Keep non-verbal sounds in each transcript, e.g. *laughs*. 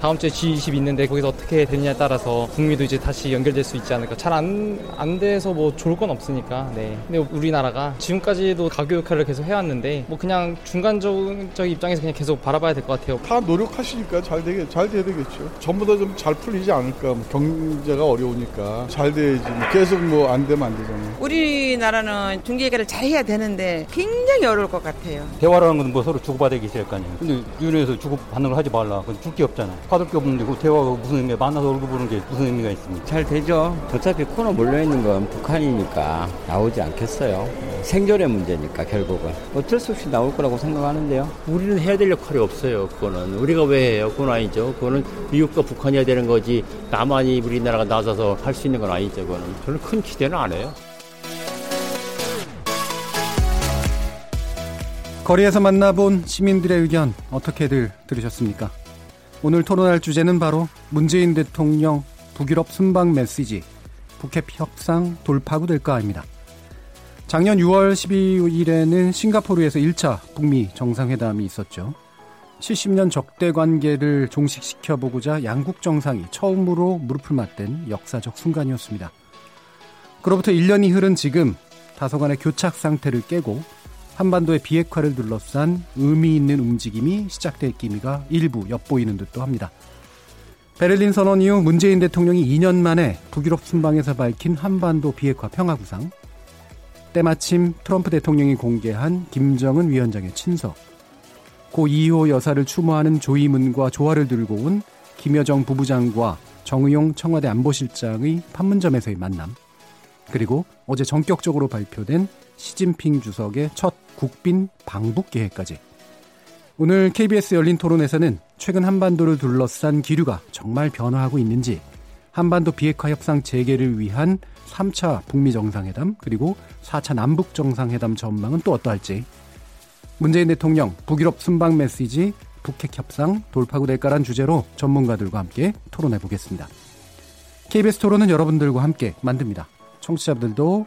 다음 주에 G20 있는데 거기서 어떻게 되느냐에 따라서 북미도 이제 다시 연결될 수 있지 않을까. 잘 안 안 돼서 뭐 좋을 건 없으니까. 네. 근데 우리나라가 지금까지도 가교 역할을 계속 해왔는데 뭐 그냥 중간적 입장에서 그냥 계속 바라봐야 될 것 같아요. 다 노력하시니까 잘 되게 잘 돼야 되겠죠. 전부 다 좀 잘 풀리지 않을까. 뭐 경제가 어려우니까 잘 돼야지. 뭐 계속 뭐 안 되면 안 되잖아요. 우리나라는 중개 계를 잘 해야 되는데 굉장히 어려울 것 같아요. 대화라는 건 뭐 서로 주고받아야 있을 거 아니에요. 근데 유엔에서 주고받는 걸 하지 말라. 그건 줄게 없잖아요. 받을 게 없는데 그 대화가 무슨 의미야? 만나서 얼굴 보는 게 무슨 의미가 있습니까? 잘 되죠. 어차피 코너 몰려있는 건 북한이니까 나오지 않겠어요. 생존의 문제니까 결국은 어쩔 수 없이 나올 거라고 생각하는데요. 우리는 해야 될 역할이 없어요. 그거는 우리가 왜 해요? 그건 아니죠. 그거는 미국과 북한이 해야 되는 거지. 나만이 우리나라가 나서서 할 수 있는 건 아니죠. 그거는 저는 큰 기대는 안 해요. 거리에서 만나본 시민들의 의견 어떻게들 들으셨습니까? 오늘 토론할 주제는 바로 문재인 대통령 북유럽 순방 메시지 북핵 협상 돌파구 될까 입니다. 작년 6월 12일에는 싱가포르에서 1차 북미 정상회담이 있었죠. 70년 적대 관계를 종식시켜 보고자 양국 정상이 처음으로 무릎을 맞댄 역사적 순간이었습니다. 그로부터 1년이 흐른 지금 다소간의 교착 상태를 깨고 한반도의 비핵화를 둘러싼 의미 있는 움직임이 시작될 기미가 일부 엿보이는 듯도 합니다. 베를린 선언 이후 문재인 대통령이 2년 만에 북유럽 순방에서 밝힌 한반도 비핵화 평화구상, 때마침 트럼프 대통령이 공개한 김정은 위원장의 친서, 고 2호 여사를 추모하는 조이문과 조화를 들고 온 김여정 부부장과 정의용 청와대 안보실장의 판문점에서의 만남, 그리고 어제 전격적으로 발표된 시진핑 주석의 첫 국빈 방북 계획까지. 오늘 KBS 열린 토론에서는 최근 한반도를 둘러싼 기류가 정말 변화하고 있는지, 한반도 비핵화 협상 재개를 위한 3차 북미 정상회담, 그리고 4차 남북 정상회담 전망은 또 어떠할지, 문재인 대통령 북유럽 순방 메시지 북핵 협상 돌파구 될까란 주제로 전문가들과 함께 토론해 보겠습니다. KBS 토론은 여러분들과 함께 만듭니다. 청취자분들도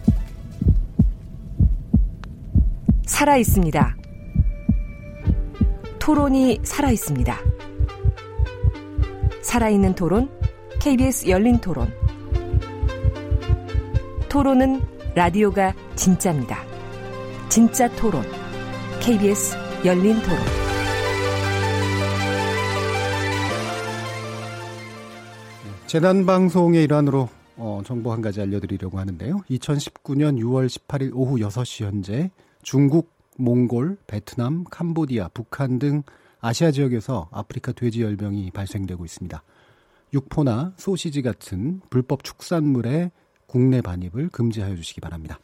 살아 있습니다. 토론이 살아 있습니다. 살아있는 토론, KBS 열린 토론. 토론은 라디오가 진짜입니다. 진짜 토론, KBS 열린 토론. 재난 방송의 일환으로 어, 정보 한 가지 알려드리려고 하는데요. 2019년 6월 18일 오후 6시 현재 중국, 몽골, 베트남, 캄보디아, 북한 등 아시아 지역에서 아프리카 돼지 열병이 발생되고 있습니다. 육포나 소시지 같은 불법 축산물의 국내 반입을 금지하여 주시기 바랍니다.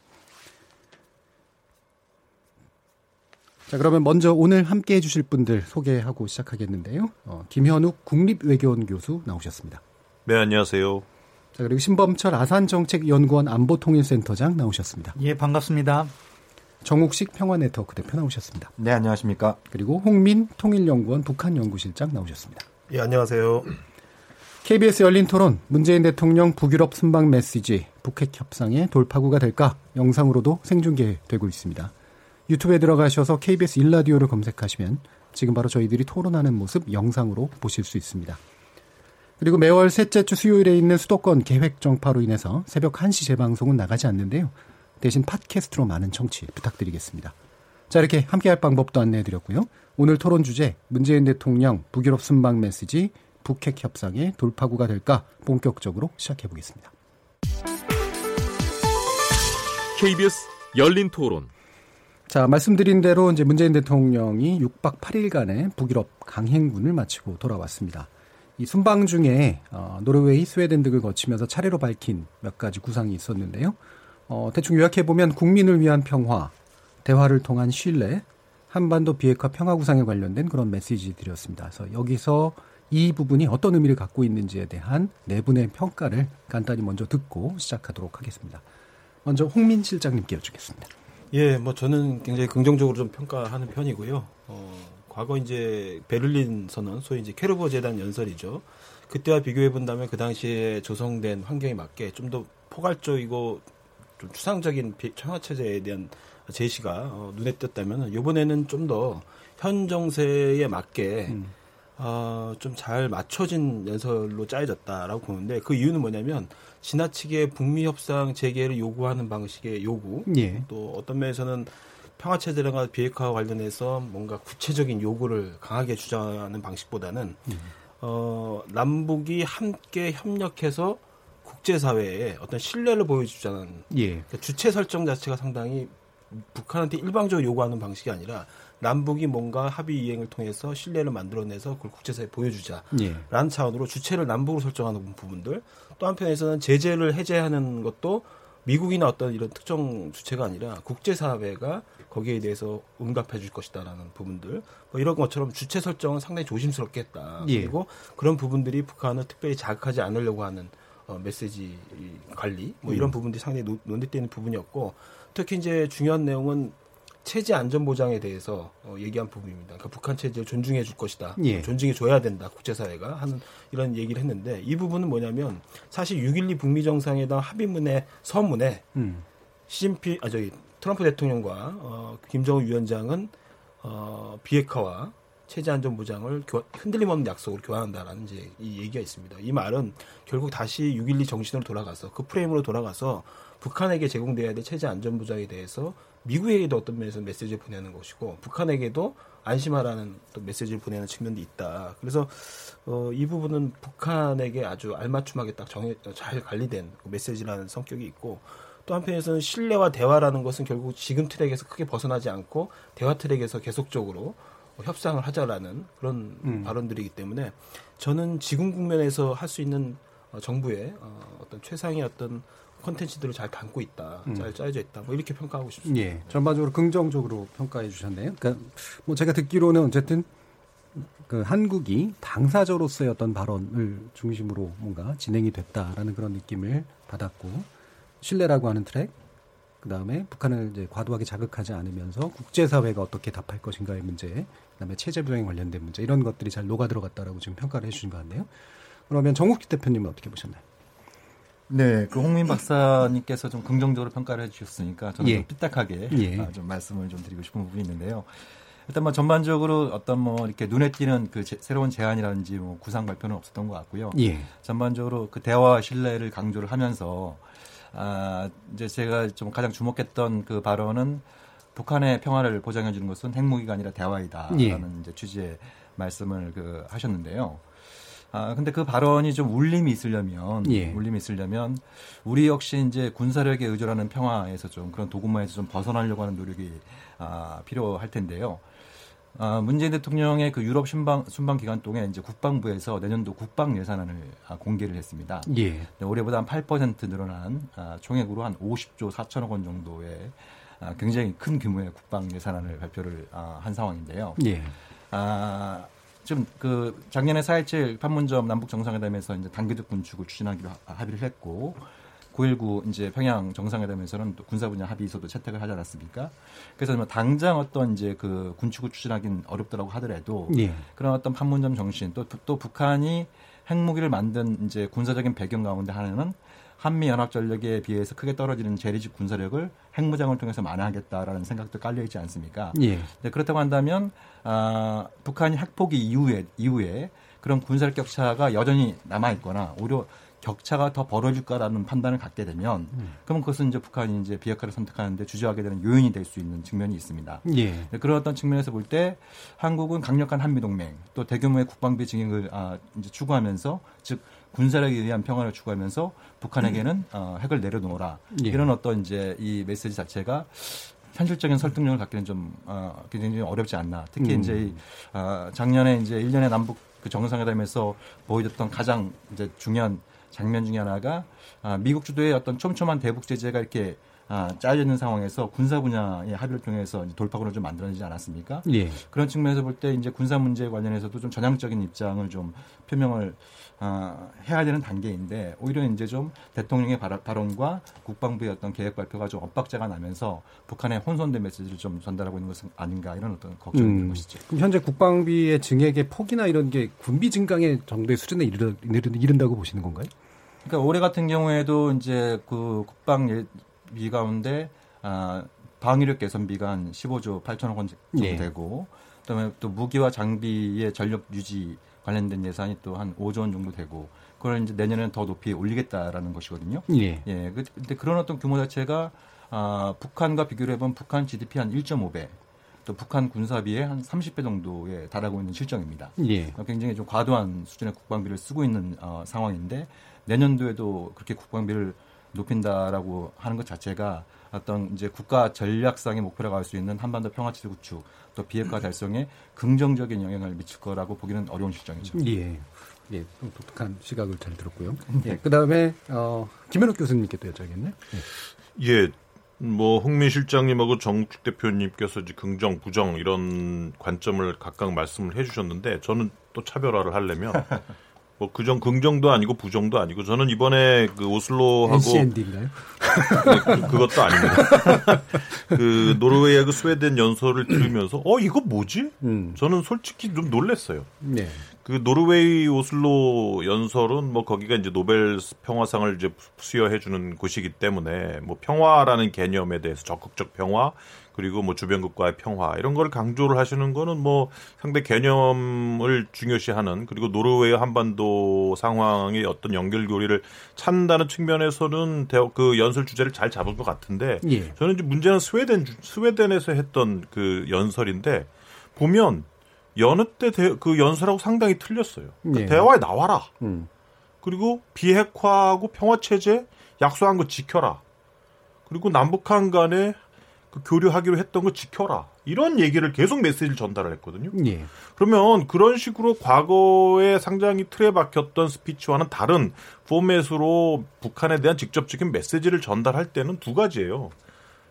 자, 그러면 먼저 오늘 함께 해주실 분들 소개하고 시작하겠는데요. 어, 김현욱 국립외교원 교수 나오셨습니다. 네, 안녕하세요. 자, 그리고 신범철 아산정책연구원 안보통일센터장 나오셨습니다. 예, 반갑습니다. 정욱식 평화네트워크 대표 나오셨습니다. 네, 안녕하십니까. 그리고 홍민 통일연구원 북한연구실장 나오셨습니다. 예, 안녕하세요. KBS 열린 토론, 문재인 대통령 북유럽 순방 메시지, 북핵 협상의 돌파구가 될까 영상으로도 생중계되고 있습니다. 유튜브에 들어가셔서 KBS 일라디오를 검색하시면 지금 바로 저희들이 토론하는 모습 영상으로 보실 수 있습니다. 그리고 매월 셋째 주 수요일에 있는 수도권 계획 정파로 인해서 새벽 1시 재방송은 나가지 않는데요. 대신 팟캐스트로 많은 청취 부탁드리겠습니다. 자, 이렇게 함께할 방법도 안내해드렸고요. 오늘 토론 주제 문재인 대통령 북유럽 순방 메시지 북핵 협상의 돌파구가 될까 본격적으로 시작해 보겠습니다. KBS 열린 토론. 자, 말씀드린 대로 이제 문재인 대통령이 6박 8일간의 북유럽 강행군을 마치고 돌아왔습니다. 이 순방 중에 어, 노르웨이, 스웨덴 등을 거치면서 차례로 밝힌 몇 가지 구상이 있었는데요. 어, 대충 요약해 보면 국민을 위한 평화, 대화를 통한 신뢰, 한반도 비핵화 평화 구상에 관련된 그런 메시지들이었습니다. 그래서 여기서 이 부분이 어떤 의미를 갖고 있는지에 대한 네 분의 평가를 간단히 먼저 듣고 시작하도록 하겠습니다. 먼저 홍민 실장님께 여쭙겠습니다. 예, 뭐 저는 굉장히 긍정적으로 좀 평가하는 편이고요. 어, 과거 이제 베를린 선언, 소위 이제 케르보 재단 연설이죠. 그때와 비교해 본다면 그 당시에 조성된 환경에 맞게 좀 더 포괄적이고 좀 추상적인 청화 체제에 대한 제시가 어, 눈에 띄었다면 이번에는 좀 더 현 정세에 맞게 음. 어, 좀 잘 맞춰진 연설로 짜여졌다라고 보는데 그 이유는 뭐냐면 지나치게 북미 협상 재개를 요구하는 방식의 요구 예. 또 어떤 면에서는 평화 체제와 비핵화와 관련해서 뭔가 구체적인 요구를 강하게 주장하는 방식보다는 음. 어, 남북이 함께 협력해서 국제 사회에 어떤 신뢰를 보여주자는 예. 그러니까 주체 설정 자체가 상당히 북한한테 일방적으로 요구하는 방식이 아니라 남북이 뭔가 합의 이행을 통해서 신뢰를 만들어내서 그걸 국제사회에 보여주자라는 예. 차원으로 주체를 남북으로 설정하는 부분들 또 한편에서는 제재를 해제하는 것도 미국이나 어떤 이런 특정 주체가 아니라 국제사회가 거기에 대해서 응답해 줄 것이다라는 부분들 뭐 이런 것처럼 주체 설정은 상당히 조심스럽게 했다. 예. 그리고 그런 부분들이 북한을 특별히 자극하지 않으려고 하는 어, 메시지 관리 뭐 이런 음. 부분들이 상당히 논의되는 부분이었고 특히 이제 중요한 내용은 체제 안전 보장에 대해서 어, 얘기한 부분입니다. 그러니까 북한 체제를 존중해 줄 것이다. 예. 존중해 줘야 된다. 국제사회가 하는 이런 얘기를 했는데 이 부분은 뭐냐면 사실 6.12 북미 정상회담 합의문의 서문에 음. 시진피 아 저기 트럼프 대통령과 어, 김정은 위원장은 어, 비핵화와 체제 안전 보장을 교, 흔들림 없는 약속으로 교환한다라는 이제 이 얘기가 있습니다. 이 말은 결국 다시 6.12 정신으로 돌아가서 그 프레임으로 돌아가서 북한에게 제공돼야 될 체제 안전 보장에 대해서 미국에게도 어떤 면에서 메시지를 보내는 것이고 북한에게도 안심하라는 또 메시지를 보내는 측면도 있다. 그래서 어, 이 부분은 북한에게 아주 알맞춤하게 딱 정해 잘 관리된 메시지라는 성격이 있고 또 한편에서는 신뢰와 대화라는 것은 결국 지금 트랙에서 크게 벗어나지 않고 대화 트랙에서 계속적으로 협상을 하자라는 그런 음. 발언들이기 때문에 저는 지금 국면에서 할 수 있는 어, 정부의 어, 어떤 최상의 어떤 컨텐츠들을 잘 담고 있다, 음. 잘 짜여져 있다, 뭐 이렇게 평가하고 싶습니다. 예, 전반적으로 긍정적으로 평가해 주셨네요. 그러니까 뭐 제가 듣기로는 어쨌든 그 한국이 당사자로서의 어떤 발언을 중심으로 뭔가 진행이 됐다라는 그런 느낌을 받았고 신뢰라고 하는 트랙, 그 다음에 북한을 이제 과도하게 자극하지 않으면서 국제사회가 어떻게 답할 것인가의 문제, 그 다음에 체제 부양에 관련된 문제 이런 것들이 잘 녹아 들어갔다라고 지금 평가를 해주신 것 같네요. 그러면 정국기 대표님은 어떻게 보셨나요? 네, 그 홍민 박사님께서 좀 긍정적으로 평가를 해주셨으니까 저는 예. 좀 삐딱하게 예. 아, 좀 말씀을 좀 드리고 싶은 부분이 있는데요. 일단 뭐 전반적으로 어떤 뭐 이렇게 눈에 띄는 그 제, 새로운 제안이라든지 뭐 구상 발표는 없었던 것 같고요. 예. 전반적으로 그 대화와 신뢰를 강조를 하면서 아 이제 제가 좀 가장 주목했던 그 발언은 북한의 평화를 보장해 주는 것은 핵무기가 아니라 대화이다라는 예. 이제 취지의 말씀을 그 하셨는데요. 아, 근데 그 발언이 좀 울림이 있으려면, 예. 울림이 있으려면, 우리 역시 이제 군사력에 의존하는 평화에서 좀 그런 도구마에서 좀 벗어나려고 하는 노력이 아, 필요할 텐데요. 아, 문재인 대통령의 그 유럽 순방, 순방 기간 동안 이제 국방부에서 내년도 국방 예산안을 아, 공개를 했습니다. 예. 네, 올해보다 한 8% 늘어난 아, 총액으로 한 50조 4천억 원 정도의 아, 굉장히 큰 규모의 국방 예산안을 발표를 아, 한 상황인데요. 예. 아, 좀그 작년에 4.17 판문점 남북 정상회담에서 이제 단계적 군축을 추진하기로 합의를 했고 9.19 이제 평양 정상회담에서는 또 군사 분야 합의서도 채택을 하지 않았습니까? 그래서 뭐 당장 어떤 이제 그 군축을 추진하기는 어렵더라고 하더라도 예. 그런 어떤 판문점 정신 또, 또 북한이 핵무기를 만든 이제 군사적인 배경 가운데 하나는 한미 연합 전력에 비해서 크게 떨어지는 재래식 군사력을 핵무장을 통해서 만회하겠다라는 생각도 깔려 있지 않습니까? 예. 네, 그렇다고 한다면 아, 북한이 핵포기 이후에 이후에 그런 군사력 격차가 여전히 남아 있거나 오히려 격차가 더 벌어질까라는 판단을 갖게 되면 음. 그러면 그것은 이제 북한이 이제 비핵화를 선택하는데 주저하게 되는 요인이 될 수 있는 측면이 있습니다. 예. 네, 그런 어떤 측면에서 볼 때 한국은 강력한 한미 동맹 또 대규모의 국방비 증액을 아, 이제 추구하면서 즉 군사력에 의한 평화를 추구하면서 북한에게는 음. 어, 핵을 내려놓으라 예. 이런 어떤 이제 이 메시지 자체가 현실적인 설득력을 갖기는 좀 어, 굉장히 어렵지 않나. 특히 음. 이제 어, 작년에 이제 1년의 남북 그 정상회담에서 보여줬던 가장 이제 중요한 장면 중에 하나가 아, 미국 주도의 어떤 촘촘한 대북 제재가 이렇게 아, 짜여져 있는 상황에서 군사 분야의 합의를 통해서 돌파구를 좀 만들어내지 않았습니까? 예. 그런 측면에서 볼 때 이제 군사 문제 관련해서도 좀 전향적인 입장을 좀 표명을 어, 해야 되는 단계인데 오히려 이제 좀 대통령의 발언과 국방부의 어떤 계획 발표가 좀 엇박자가 나면서 북한의 혼선된 메시지를 좀 전달하고 있는 것은 아닌가 이런 어떤 걱정이 음, 있는 것이죠. 그럼 현재 국방비의 증액의 폭이나 이런 게 군비 증강의 정도의 수준에 이르, 이른다고 보시는 건가요? 그러니까 올해 같은 경우에도 이제 그 국방 비 가운데 아, 방위력 개선비가 한 15조 8천억 원 정도 네. 되고 그다음에 또 무기와 장비의 전력 유지 관련된 예산이 또 한 5조 원 정도 되고 그걸 이제 내년에는 더 높이 올리겠다라는 것이거든요. 예. 예. 그, 근데 그런 어떤 규모 자체가 아, 북한과 비교를 해보면 북한 GDP 한 1.5배, 또 북한 군사비의 한 30배 정도에 달하고 있는 실정입니다. 예. 그러니까 굉장히 좀 과도한 수준의 국방비를 쓰고 있는 어, 상황인데 내년도에도 그렇게 국방비를 높인다라고 하는 것 자체가 어떤 이제 국가 전략상의 목표라고 할 수 있는 한반도 평화체제 구축 또 비핵화 달성에 긍정적인 영향을 미칠 거라고 보기는 어려운 실정이죠. 예. 예, 독특한 시각을 잘 들었고요. 예, 그 다음에, 어, 김현욱 교수님께 또 여쭤야겠네. 예. 예, 뭐, 홍민 실장님하고 정축 대표님께서 이제 긍정, 부정 이런 관점을 각각 말씀을 해주셨는데 저는 또 차별화를 하려면 *laughs* 뭐 그정 긍정도 아니고 부정도 아니고 저는 이번에 그 오슬로하고 NCND인가요? 네, 그, 것도 아닙니다. *laughs* 그 노르웨이하고 그 스웨덴 연설을 들으면서 어 이거 뭐지? 음. 저는 솔직히 좀 놀랐어요. 네. 그 노르웨이 오슬로 연설은 뭐 거기가 이제 노벨 평화상을 이제 수여해 주는 곳이기 때문에 뭐 평화라는 개념에 대해서 적극적 평화 그리고 뭐 주변국과의 평화 이런 걸 강조를 하시는 거는 뭐 상대 개념을 중요시하는 그리고 노르웨이 한반도 상황의 어떤 연결고리를 찾는다는 측면에서는 그 연설 주제를 잘 잡은 것 같은데 예. 저는 이제 문제는 스웨덴 스웨덴에서 했던 그 연설인데 보면 여느 때 그 연설하고 상당히 틀렸어요. 그 예. 대화에 나와라. 음. 그리고 비핵화하고 평화 체제 약속한 거 지켜라. 그리고 남북한 간에 그 교류하기로 했던 거 지켜라. 이런 얘기를 계속 메시지를 전달을 했거든요. 예. 그러면 그런 식으로 과거에 상당히 틀에 박혔던 스피치와는 다른 포맷으로 북한에 대한 직접적인 메시지를 전달할 때는 두 가지예요.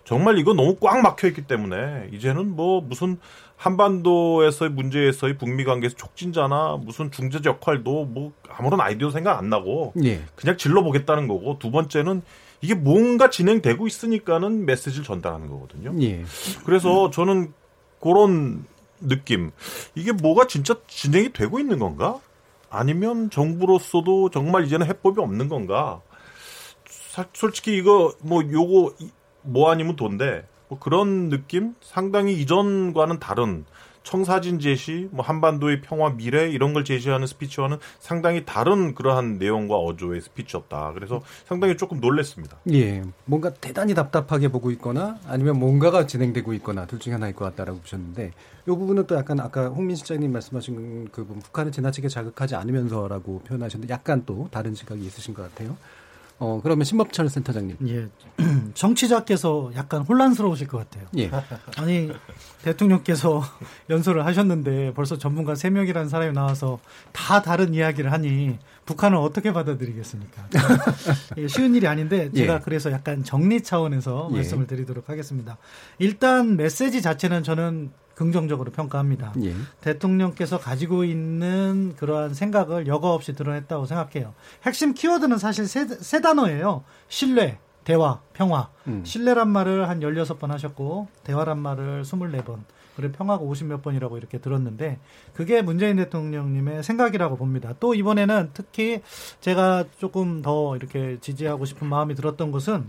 정말 이거 너무 꽉 막혀 있기 때문에 이제는 뭐 무슨 한반도에서의 문제에서의 북미 관계에서 촉진자나 무슨 중재 역할도 뭐 아무런 아이디어 생각 안 나고 예. 그냥 질러 보겠다는 거고 두 번째는 이게 뭔가 진행되고 있으니까는 메시지를 전달하는 거거든요. 예. 그래서 저는 그런 느낌. 이게 뭐가 진짜 진행이 되고 있는 건가? 아니면 정부로서도 정말 이제는 해법이 없는 건가? 솔직히 이거 뭐 요거 뭐 아니면 돈데 뭐 그런 느낌 상당히 이전과는 다른 청사진 제시, 뭐 한반도의 평화 미래 이런 걸 제시하는 스피치와는 상당히 다른 그러한 내용과 어조의 스피치였다. 그래서 상당히 조금 놀랬습니다. 예, 뭔가 대단히 답답하게 보고 있거나 아니면 뭔가가 진행되고 있거나 둘 중에 하나일 것 같다라고 보셨는데 이 부분은 또 약간 아까 홍민 실장님 말씀하신 그 부분 북한을 지나치게 자극하지 않으면서라고 표현하셨는데 약간 또 다른 시각이 있으신 것 같아요. 어, 그러면 신법철 센터장님. 예. *clears throat* 정치자께서 약간 혼란스러우실 것 같아요. 예. *laughs* 아니, 대통령께서 *laughs* 연설을 하셨는데 벌써 전문가 3명이라는 사람이 나와서 다 다른 이야기를 하니 북한은 어떻게 받아들이겠습니까? *laughs* 예, 쉬운 일이 아닌데 제가 예. 그래서 약간 정리 차원에서 예. 말씀을 드리도록 하겠습니다. 일단 메시지 자체는 저는 긍정적으로 평가합니다. 예. 대통령께서 가지고 있는 그러한 생각을 여과 없이 드러냈다고 생각해요. 핵심 키워드는 사실 세, 세 단어예요. 신뢰, 대화, 평화. 음. 신뢰란 말을 한 16번 하셨고, 대화란 말을 24번. 그리고 평화가 50몇 번이라고 이렇게 들었는데, 그게 문재인 대통령님의 생각이라고 봅니다. 또 이번에는 특히 제가 조금 더 이렇게 지지하고 싶은 마음이 들었던 것은,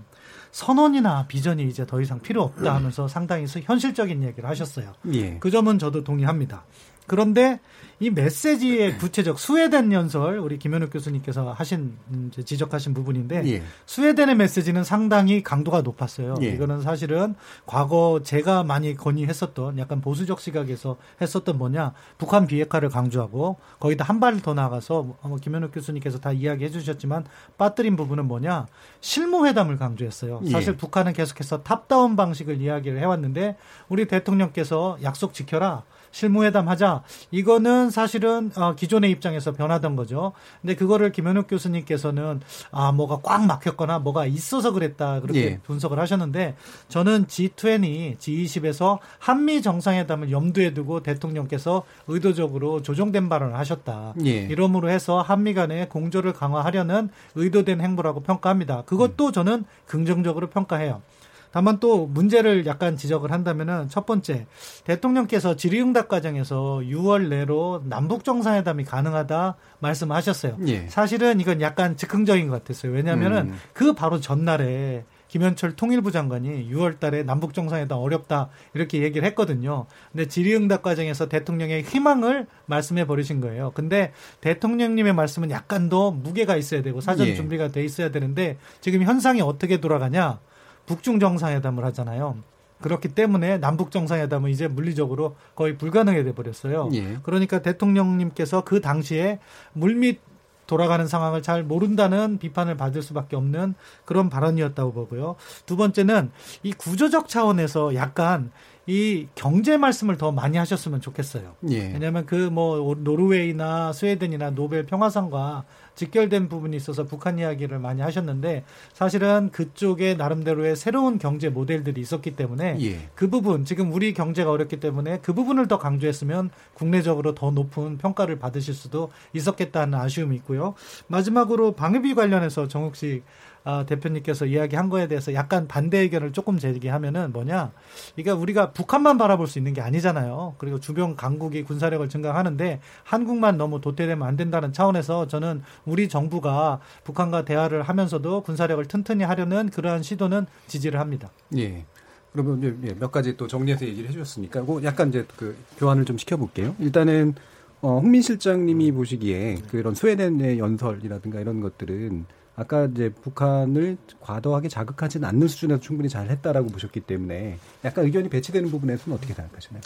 선언이나 비전이 이제 더 이상 필요 없다 하면서 상당히 현실적인 얘기를 하셨어요. 예. 그 점은 저도 동의합니다. 그런데 이 메시지의 구체적 스웨덴 연설 우리 김현욱 교수님께서 하신 지적하신 부분인데 예. 스웨덴의 메시지는 상당히 강도가 높았어요. 예. 이거는 사실은 과거 제가 많이 건의했었던 약간 보수적 시각에서 했었던 뭐냐 북한 비핵화를 강조하고 거기다 한 발 더 나가서 뭐 김현욱 교수님께서 다 이야기해 주셨지만 빠뜨린 부분은 뭐냐 실무회담을 강조했어요. 예. 사실 북한은 계속해서 탑다운 방식을 이야기를 해왔는데 우리 대통령께서 약속 지켜라. 실무회담 하자. 이거는 사실은 어, 기존의 입장에서 변하던 거죠. 근데 그거를 김현욱 교수님께서는 아 뭐가 꽉 막혔거나 뭐가 있어서 그랬다 그렇게 예. 분석을 하셨는데 저는 G20, G20에서 한미 정상회담을 염두에 두고 대통령께서 의도적으로 조정된 발언을 하셨다. 예. 이러므로 해서 한미 간의 공조를 강화하려는 의도된 행보라고 평가합니다. 그것도 음. 저는 긍정적으로 평가해요. 다만 또 문제를 약간 지적을 한다면은 첫 번째 대통령께서 질의응답 과정에서 6월 내로 남북 정상회담이 가능하다 말씀하셨어요. 예. 사실은 이건 약간 즉흥적인 것 같았어요. 왜냐하면은 음. 그 바로 전날에 김현철 통일부 장관이 6월 달에 남북 정상회담 어렵다 이렇게 얘기를 했거든요. 근데 질의응답 과정에서 대통령의 희망을 말씀해 버리신 거예요. 근데 대통령님의 말씀은 약간 더 무게가 있어야 되고 사전 예. 준비가 돼 있어야 되는데 지금 현상이 어떻게 돌아가냐? 북중 정상회담을 하잖아요. 그렇기 때문에 남북 정상회담은 이제 물리적으로 거의 불가능해 돼 버렸어요. 예. 그러니까 대통령님께서 그 당시에 물밑 돌아가는 상황을 잘 모른다는 비판을 받을 수밖에 없는 그런 발언이었다고 보고요. 두 번째는 이 구조적 차원에서 약간 이 경제 말씀을 더 많이 하셨으면 좋겠어요. 예. 왜냐하면 그 뭐 노르웨이나 스웨덴이나 노벨 평화상과 직결된 부분이 있어서 북한 이야기를 많이 하셨는데 사실은 그쪽에 나름대로의 새로운 경제 모델들이 있었기 때문에 예. 그 부분 지금 우리 경제가 어렵기 때문에 그 부분을 더 강조했으면 국내적으로 더 높은 평가를 받으실 수도 있었겠다는 아쉬움이 있고요. 마지막으로 방위비 관련해서 정욱 씨 아, 대표님께서 이야기한 거에 대해서 약간 반대 의견을 조금 제기하면은 뭐냐, 그러니까 우리가 북한만 바라볼 수 있는 게 아니잖아요. 그리고 주변 강국이 군사력을 증강하는데 한국만 너무 도태되면 안 된다는 차원에서 저는 우리 정부가 북한과 대화를 하면서도 군사력을 튼튼히 하려는 그러한 시도는 지지를 합니다. 예. 그러면 예, 몇 가지 또 정리해서 얘기를 해주셨으니까, 그 약간 이제 그 교환을 좀 시켜볼게요. 일단은 어, 홍민 실장님이 보시기에 그런 스웨덴의 연설이라든가 이런 것들은 아까 이제 북한을 과도하게 자극하지는 않는 수준에서 충분히 잘 했다라고 보셨기 때문에 약간 의견이 배치되는 부분에서는 어떻게 생각하시나요?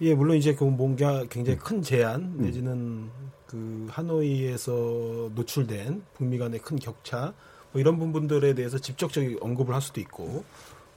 예, 물론 이제 그 뭔가 굉장히 큰 제한 음. 내지는 그 하노이에서 노출된 북미 간의 큰 격차 뭐 이런 부분들에 대해서 직접적인 언급을 할 수도 있고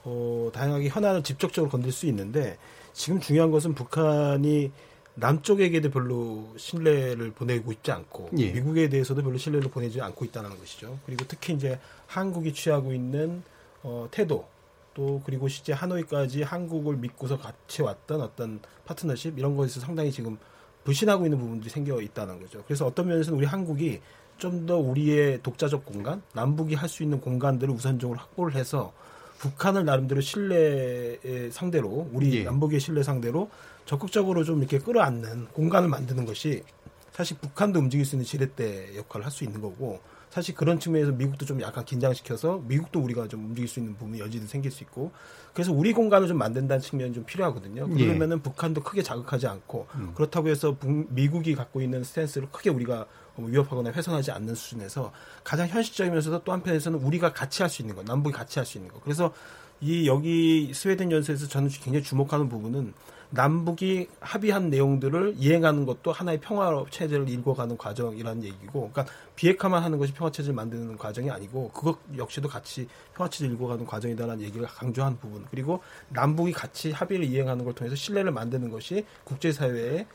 어, 다양하게 현안을 직접적으로 건들 수 있는데 지금 중요한 것은 북한이 남쪽에게도 별로 신뢰를 보내고 있지 않고 예. 미국에 대해서도 별로 신뢰를 보내지 않고 있다는 것이죠. 그리고 특히 이제 한국이 취하고 있는 어, 태도 또 그리고 실제 하노이까지 한국을 믿고서 같이 왔던 어떤 파트너십 이런 것에서 상당히 지금 불신하고 있는 부분들이 생겨 있다는 거죠. 그래서 어떤 면에서는 우리 한국이 좀 더 우리의 독자적 공간, 남북이 할 수 있는 공간들을 우선적으로 확보를 해서 북한을 나름대로 신뢰의 상대로 우리 예. 남북의 신뢰 상대로 적극적으로 좀 이렇게 끌어안는 공간을 만드는 것이 사실 북한도 움직일 수 있는 지렛대 역할을 할 수 있는 거고 사실 그런 측면에서 미국도 좀 약간 긴장시켜서 미국도 우리가 좀 움직일 수 있는 부분이 여지도 생길 수 있고 그래서 우리 공간을 좀 만든다는 측면이 좀 필요하거든요. 예. 그러면은 예. 북한도 크게 자극하지 않고 음. 그렇다고 해서 북, 미국이 갖고 있는 스탠스를 크게 우리가 위협하거나 훼손하지 않는 수준에서 가장 현실적이면서도 또 한편에서는 우리가 같이 할 수 있는 거, 남북이 같이 할 수 있는 거. 그래서 이 여기 스웨덴 연설에서 저는 굉장히 주목하는 부분은 남북이 합의한 내용들을 이행하는 것도 하나의 평화 체제를 일궈가는 과정이라는 얘기고, 그러니까 비핵화만 하는 것이 평화 체제를 만드는 과정이 아니고 그것 역시도 같이 평화 체제를 일궈가는 과정이다라는 얘기를 강조한 부분. 그리고 남북이 같이 합의를 이행하는 걸 통해서 신뢰를 만드는 것이 국제사회의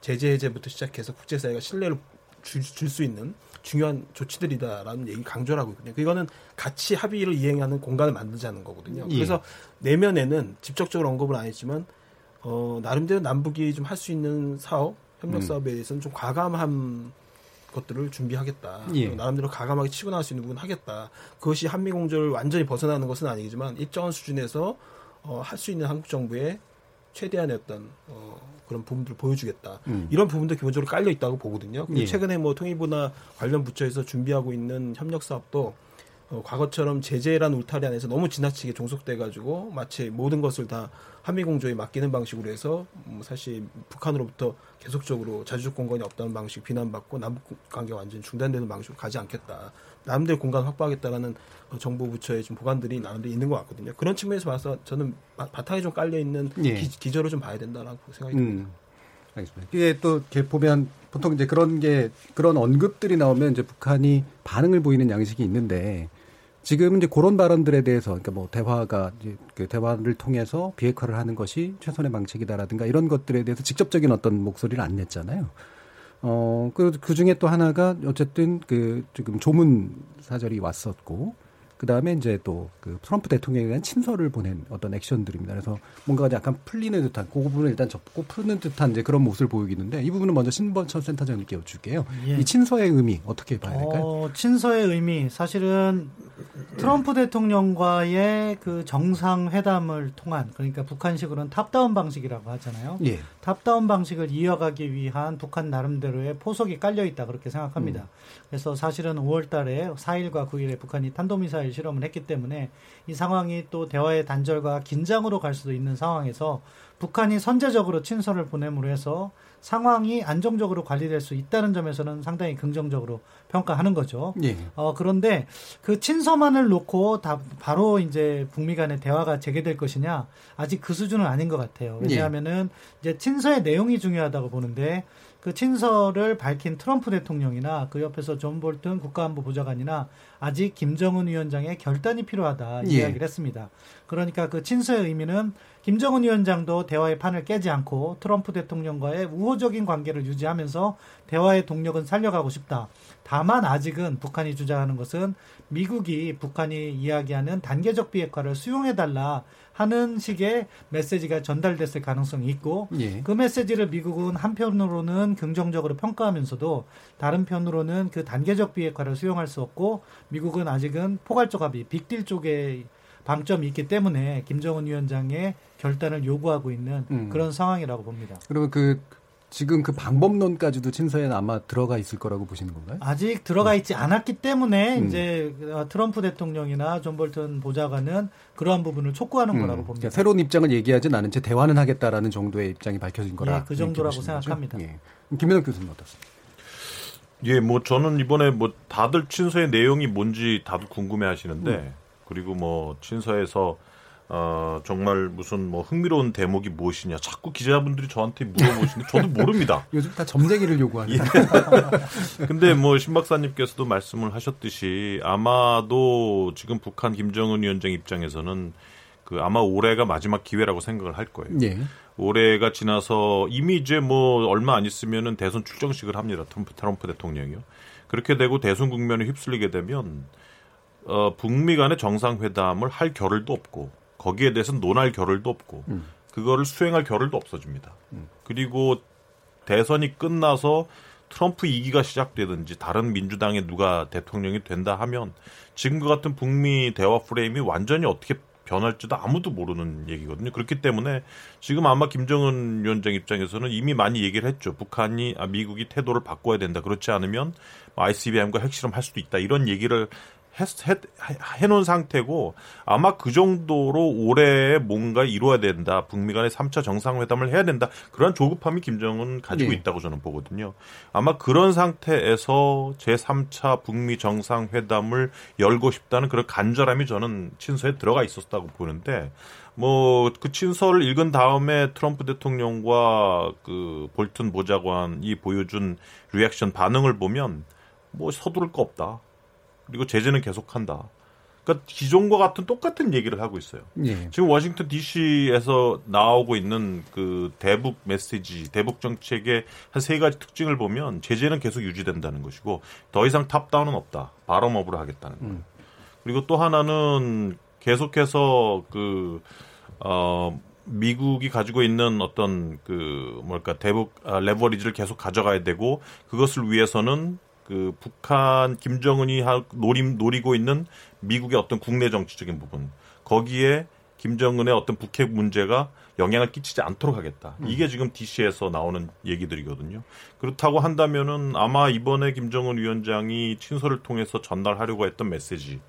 제재 해제부터 시작해서 국제사회가 신뢰를 줄 수 있는 중요한 조치들이다라는 얘기 강조를 하고 있거든요. 이거는 같이 합의를 이행하는 공간을 만들자는 거거든요. 예. 그래서 내면에는 직접적으로 언급을 안 했지만 어, 나름대로 남북이 좀 할 수 있는 사업, 협력 음. 사업에 대해서는 좀 과감한 것들을 준비하겠다. 예. 나름대로 과감하게 치고 나갈 수 있는 부분 하겠다. 그것이 한미 공조를 완전히 벗어나는 것은 아니지만 일정한 수준에서 어, 할 수 있는 한국 정부의 최대한의 어떤 어, 그런 부분들을 보여주겠다. 음. 이런 부분도 기본적으로 깔려 있다고 보거든요. 예. 최근에 뭐 통일부나 관련 부처에서 준비하고 있는 협력 사업도 어, 과거처럼 제재란 울타리 안에서 너무 지나치게 종속돼가지고 마치 모든 것을 다 한미공조에 맡기는 방식으로 해서 음, 사실 북한으로부터 계속적으로 자주적 공간이 없다는 방식 비난받고 남북 관계가 완전히 중단되는 방식으로 가지 않겠다. 남들 공간 확보하겠다라는 어, 정부 부처의 좀 보관들이 나름대로 있는 것 같거든요. 그런 측면에서 봐서 저는 바 탕에 좀 깔려 있는 예. 기, 절을 좀 봐야 된다라고 생각이 듭니다. 음. 알겠습니다. 이게 또 이렇게 보면 보통 이제 그런 게 그런 언급들이 나오면 이제 북한이 반응을 보이는 양식이 있는데 지금 이제 그런 발언들에 대해서 그러니까 뭐 대화가 이제 그 대화를 통해서 비핵화를 하는 것이 최선의 방책이다라든가 이런 것들에 대해서 직접적인 어떤 목소리를 안 냈잖아요. 어, 그, 그 중에 또 하나가 어쨌든 그 지금 조문 사절이 왔었고 그 다음에 이제 또 그 트럼프 대통령에 대한 친서를 보낸 어떤 액션들입니다. 그래서 뭔가 약간 풀리는 듯한 그 부분을 일단 접고 푸는 듯한 이제 그런 모습을 보이기는데 이 부분은 먼저 신범철 센터장님께 여쭐게요. 예. 이 친서의 의미 어떻게 봐야 될까요? 어, 친서의 의미 사실은 트럼프 대통령과의 그 정상회담을 통한 그러니까 북한식으로는 top-down 방식이라고 하잖아요. 예. top-down 방식을 이어가기 위한 북한 나름대로의 포석이 깔려 있다 그렇게 생각합니다. 음. 그래서 사실은 5월 달에 4일과 9일에 북한이 탄도미사일 실험을 했기 때문에 이 상황이 또 대화의 단절과 긴장으로 갈 수도 있는 상황에서 북한이 선제적으로 친서를 보냄으로 해서 상황이 안정적으로 관리될 수 있다는 점에서는 상당히 긍정적으로 평가하는 거죠. 예. 어, 그런데 그 친서만을 놓고 다 바로 이제 북미 간의 대화가 재개될 것이냐 아직 그 수준은 아닌 것 같아요. 왜냐하면은 이제 친서의 내용이 중요하다고 보는데 그 친서를 밝힌 트럼프 대통령이나 그 옆에서 존 볼튼 국가안보 보좌관이나 아직 김정은 위원장의 결단이 필요하다 예. 이야기를 했습니다. 그러니까 그 친서의 의미는 김정은 위원장도 대화의 판을 깨지 않고 트럼프 대통령과의 우호적인 관계를 유지하면서 대화의 동력은 살려가고 싶다. 다만 아직은 북한이 주장하는 것은 미국이 북한이 이야기하는 단계적 비핵화를 수용해달라 하는 식의 메시지가 전달됐을 가능성이 있고 예. 그 메시지를 미국은 한편으로는 긍정적으로 평가하면서도 다른 편으로는 그 단계적 비핵화를 수용할 수 없고 미국은 아직은 포괄적 합의 빅딜 쪽에 방점이 있기 때문에 김정은 위원장의 결단을 요구하고 있는 음. 그런 상황이라고 봅니다. 그러면 그 지금 그 방법론까지도 친서에 아마 들어가 있을 거라고 보시는 건가요? 아직 들어가 있지 않았기 때문에 음. 이제 트럼프 대통령이나 존 볼튼 보좌관은 그러한 부분을 촉구하는 음. 거라고 봅니다. 그러니까 새로운 입장을 얘기하진 않은 채 대화는 하겠다라는 정도의 입장이 밝혀진 거라. 예, 그 정도라고 생각합니다. 예. 김민혁 교수님 어떻습니까? 예, 뭐 저는 이번에 뭐 다들 친서의 내용이 뭔지 다들 궁금해 하시는데 음. 그리고 뭐 친서에서 어, 정말 무슨 뭐 흥미로운 대목이 무엇이냐. 자꾸 기자분들이 저한테 물어보시는데 저도 모릅니다. *laughs* 요즘 다 점쟁이를 요구하는. 예. *laughs* 근데 뭐 신 박사님께서도 말씀을 하셨듯이 아마도 지금 북한 김정은 위원장 입장에서는 그 아마 올해가 마지막 기회라고 생각을 할 거예요. 예. 올해가 지나서 이미 이제 뭐 얼마 안 있으면은 대선 출정식을 합니다. 트럼프, 트럼프 대통령이요. 그렇게 되고 대선 국면에 휩쓸리게 되면 어, 북미 간의 정상회담을 할 겨를도 없고 거기에 대해서 논할 겨를도 없고 음. 그거를 수행할 겨를도 없어집니다. 음. 그리고 대선이 끝나서 트럼프 2기가 시작되든지 다른 민주당의 누가 대통령이 된다 하면 지금과 같은 북미 대화 프레임이 완전히 어떻게 변할지도 아무도 모르는 얘기거든요. 그렇기 때문에 지금 아마 김정은 위원장 입장에서는 이미 많이 얘기를 했죠. 북한이 아, 미국이 태도를 바꿔야 된다. 그렇지 않으면 ICBM과 핵실험 할 수도 있다. 이런 얘기를 해, 놓은 상태고 아마 그 정도로 올해 뭔가 이루어야 된다. 북미 간의 3차 정상회담을 해야 된다. 그런 조급함이 김정은 가지고 네. 있다고 저는 보거든요. 아마 그런 상태에서 제3차 북미 정상회담을 열고 싶다는 그런 간절함이 저는 친서에 들어가 있었다고 보는데 뭐 그 친서를 읽은 다음에 트럼프 대통령과 그 볼튼 보좌관이 보여준 리액션 반응을 보면 뭐 서두를 거 없다. 그리고 제재는 계속한다. 그러니까 기존과 같은 똑같은 얘기를 하고 있어요. 예. 지금 워싱턴 D.C.에서 나오고 있는 그 대북 메시지, 대북 정책의 한 세 가지 특징을 보면 제재는 계속 유지된다는 것이고 더 이상 탑다운은 없다. 바럼업으로 하겠다는 거예요. 음. 그리고 또 하나는 계속해서 그 어. 미국이 가지고 있는 어떤 그 뭘까 대북 아, 레버리지를 계속 가져가야 되고 그것을 위해서는 그 북한 김정은이 노림 노리고 있는 미국의 어떤 국내 정치적인 부분 거기에 김정은의 어떤 북핵 문제가 영향을 끼치지 않도록 하겠다. 음. 이게 지금 DC에서 나오는 얘기들이거든요. 그렇다고 한다면은 아마 이번에 김정은 위원장이 친서를 통해서 전달하려고 했던 메시지는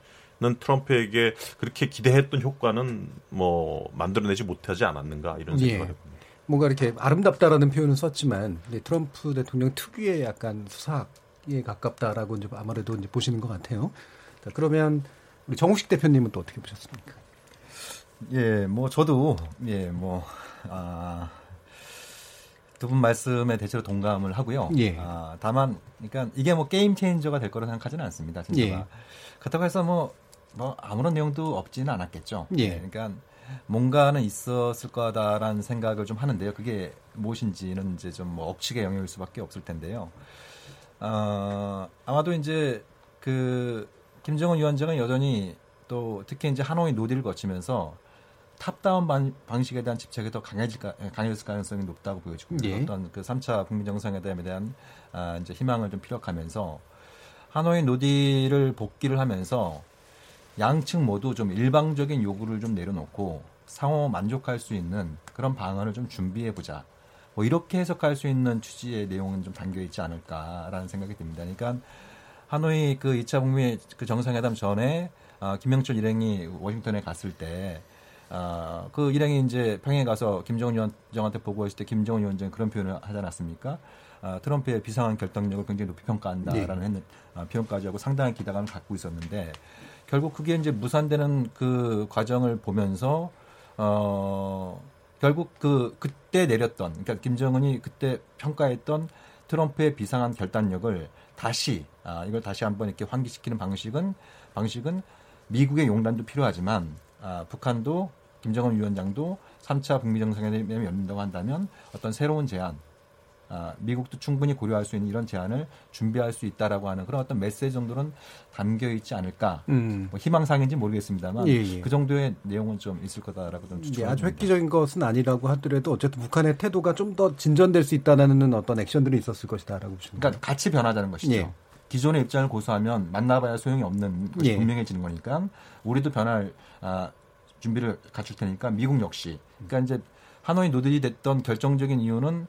트럼프에게 그렇게 기대했던 효과는 뭐 만들어내지 못하지 않았는가 이런 생각을 예. 해봅니다. 뭔가 이렇게 아름답다라는 표현은 썼지만 트럼프 대통령 특유의 약간 수사 에 가깝다라고 이제 아무래도 이제 보시는 것 같아요. 자, 그러면 우리 정우식 대표님은 또 어떻게 보셨습니까? 예, 뭐 저도 예, 뭐 아. 두분 말씀에 대체로 동감을 하고요. 예. 아, 다만, 그러니까 이게 뭐 게임 체인저가 될 거라 생각하지는 않습니다. 진짜. 예. 그렇다고 해서 뭐 뭐 아무런 내용도 없지는 않았겠죠. 예. 네, 그러니까 뭔가는 있었을 거다라는 생각을 좀 하는데요. 그게 무엇인지는 이제 좀 뭐 억측의 영역일 수밖에 없을 텐데요. 어, 아마도 이제 그 김정은 위원장은 여전히 또 특히 이제 하노이 no deal을 거치면서 top-down 방, 식에 대한 집착이 더 강해질 강해질 가능성이 높다고 보여지고 예. 어떤 그 3차 북미 정상회담에 대한 아, 이제 희망을 좀 피력하면서 하노이 no deal을 복기를 하면서 양측 모두 좀 일방적인 요구를 좀 내려놓고 상호 만족할 수 있는 그런 방안을 좀 준비해 보자. 뭐 이렇게 해석할 수 있는 취지의 내용은 좀 담겨 있지 않을까라는 생각이 듭니다. 그러니까 하노이 그 2차 북미 그 정상회담 전에 아, 김영철 일행이 워싱턴에 갔을 때 아, 그 일행이 이제 평양에 가서 김정은 위원장한테 보고했을 때 김정은 위원장이 그런 표현을 하지 않았습니까? 아, 트럼프의 비상한 결단력을 굉장히 높이 평가한다라는 네. 아, 표현까지 하고 상당한 기대감을 갖고 있었는데 결국 그게 이제 무산되는 그 과정을 보면서 어 결국 그 그때 내렸던 그러니까 김정은이 그때 평가했던 트럼프의 비상한 결단력을 다시 아 이걸 다시 한번 이렇게 환기시키는 방식은 방식은 미국의 용단도 필요하지만 아 북한도 김정은 위원장도 3차 북미 정상회담이 열린다고 한다면 어떤 새로운 제안 아, 미국도 충분히 고려할 수 있는 이런 제안을 준비할 수 있다라고 하는 그런 어떤 메시지 정도는 담겨 있지 않을까. 음. 뭐 희망상인지 모르겠습니다만 예, 예. 그 정도의 내용은 좀 있을 거다라고 좀 추측합니다. 예, 아주 획기적인 것은 아니라고 하더라도 어쨌든 북한의 태도가 좀 더 진전될 수 있다는 어떤 액션들이 있었을 것이다라고 보시는 그러니까 같이 변하자는 것이죠. 예. 기존의 입장을 고수하면 만나봐야 소용이 없는 것이 예. 분명해지는 거니까 우리도 변할 아, 준비를 갖출 테니까 미국 역시 그러니까 이제 하노이 노들이 됐던 결정적인 이유는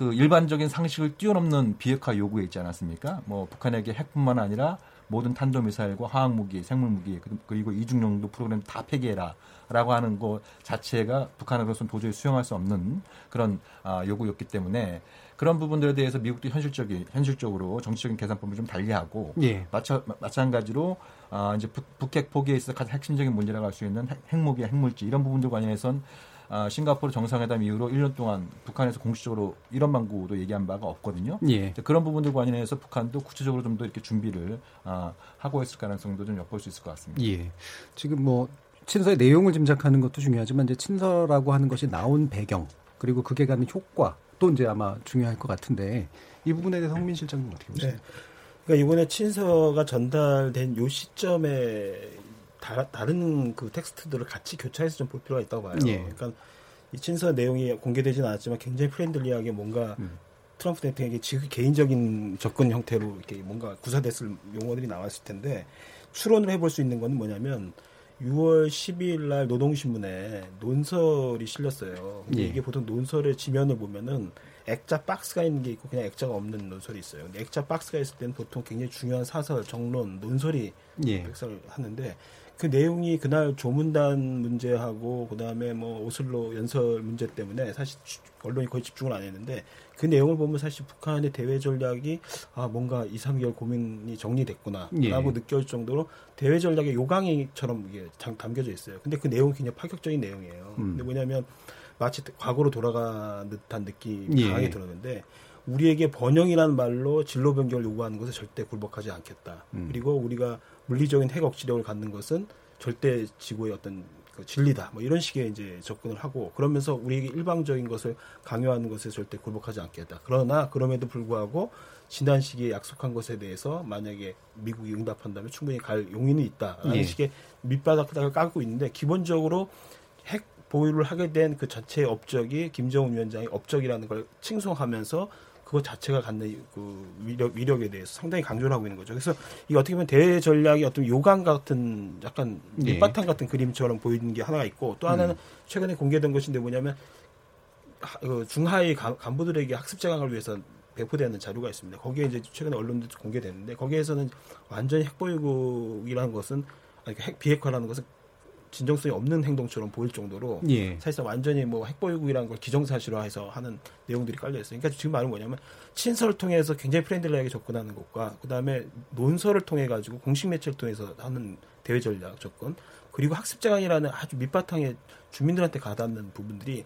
그 일반적인 상식을 뛰어넘는 비핵화 요구에 있지 않았습니까? 뭐 북한에게 핵뿐만 아니라 모든 탄도미사일과 화학무기, 생물무기 그리고 이중용도 프로그램 다 폐기해라라고 하는 것 자체가 북한으로서는 도저히 수용할 수 없는 그런 아, 요구였기 때문에 그런 부분들에 대해서 미국도 현실적이 현실적으로 정치적인 계산법을 좀 달리하고 예. 마차, 마찬가지로 아, 이제 북, 북핵 포기에 있어 가장 핵심적인 문제라고 할 수 있는 핵, 핵무기, 핵물질 이런 부분들 관련해서는 아, 싱가포르 정상회담 이후로 1년 동안 북한에서 공식적으로 이런 방구도 얘기한 바가 없거든요. 예. 그런 부분들 관련해서 북한도 구체적으로 좀 더 이렇게 준비를 아, 하고 있을 가능성도 좀 엿볼 수 있을 것 같습니다. 예. 지금 뭐 친서의 내용을 짐작하는 것도 중요하지만 이제 친서라고 하는 것이 나온 배경 그리고 그게 갖는 효과 또 이제 아마 중요할 것 같은데 이 부분에 대해서 홍민 실장님 어떻게 보세요? 네. 그러니까 이번에 친서가 전달된 요 시점에 다, 다른 그 텍스트들을 같이 교차해서 좀 볼 필요가 있다고 봐요. 예. 그러니까 이 친서 내용이 공개되지는 않았지만 굉장히 friendly하게 뭔가 음. 트럼프 대통령에게 지극히 개인적인 접근 형태로 이렇게 뭔가 구사됐을 용어들이 나왔을 텐데 추론을 해볼 수 있는 건 뭐냐면 6월 12일 날 노동신문에 논설이 실렸어요. 근데 예. 이게 보통 논설의 지면을 보면은 액자 박스가 있는 게 있고 그냥 액자가 없는 논설이 있어요. 근데 액자 박스가 있을 때는 보통 굉장히 중요한 사설, 정론, 논설이 예. 백설을 하는데 그 내용이 그날 조문단 문제하고 그다음에 뭐 오슬로 연설 문제 때문에 사실 언론이 거의 집중을 안 했는데 그 내용을 보면 사실 북한의 대외 전략이 아 뭔가 2, 3개월 고민이 정리됐구나라고 예. 느껴질 정도로 대외 전략의 요강이처럼 이게 담겨져 있어요. 근데 그 내용이 굉장히 파격적인 내용이에요. 음. 근데 뭐냐면 마치 과거로 돌아간 듯한 느낌이 예. 강하게 들었는데 우리에게 번영이라는 말로 진로 변경을 요구하는 것을 절대 굴복하지 않겠다. 음. 그리고 우리가 물리적인 핵 억지력을 갖는 것은 절대 지구의 어떤 그 진리다. 뭐 이런 식의 이제 접근을 하고 그러면서 우리에게 일방적인 것을 강요하는 것에 절대 굴복하지 않겠다. 그러나 그럼에도 불구하고 지난 시기에 약속한 것에 대해서 만약에 미국이 응답한다면 충분히 갈 용의는 있다라는 예. 식의 밑바닥을 깔고 있는데 기본적으로 핵 보유를 하게 된 그 자체의 업적이 김정은 위원장의 업적이라는 걸 칭송하면서 그것 자체가 갖는 그 위력, 위력에 대해서 상당히 강조를 하고 있는 거죠. 그래서 이 어떻게 보면 대외 전략이 어떤 요강 같은 약간 예. 밑바탕 같은 그림처럼 보이는 게 하나가 있고 또 하나는 음. 최근에 공개된 것인데 뭐냐면 그 중하위 간부들에게 학습 재강을 위해서 배포되는 자료가 있습니다. 거기에 이제 최근에 언론도 공개됐는데 거기에서는 완전히 핵보유국이라는 것은 아니, 핵 비핵화라는 것은 진정성이 없는 행동처럼 보일 정도로 예. 사실상 완전히 뭐 핵보유국이라는 걸 기정사실화해서 하는 내용들이 깔려 있어요. 그러니까 지금 말은 뭐냐면 친서를 통해서 굉장히 friendly하게 접근하는 것과 그다음에 논설을 통해 가지고 공식 매체를 통해서 하는 대외 전략 접근 그리고 학습장이라는 아주 밑바탕에 주민들한테 가닿는 부분들이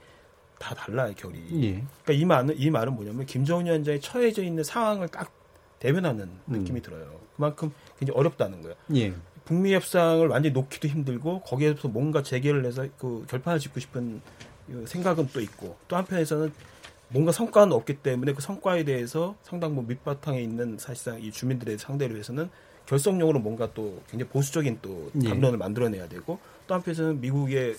다 달라요 결이. 예. 그러니까 이 말은 이 말은 뭐냐면 김정은 위원장이 처해져 있는 상황을 딱 대변하는 음. 느낌이 들어요. 그만큼 굉장히 어렵다는 거예요. 예. 북미 협상을 완전히 놓기도 힘들고 거기에서 뭔가 재개를 해서 그 결판을 짓고 싶은 생각은 또 있고 또 한편에서는 뭔가 성과는 없기 때문에 그 성과에 대해서 상당 부 밑바탕에 있는 사실상 이 주민들의 상대로 해서는 결속용으로 뭔가 또 굉장히 보수적인 또 예. 담론을 예. 만들어내야 되고 또 한편에서는 미국의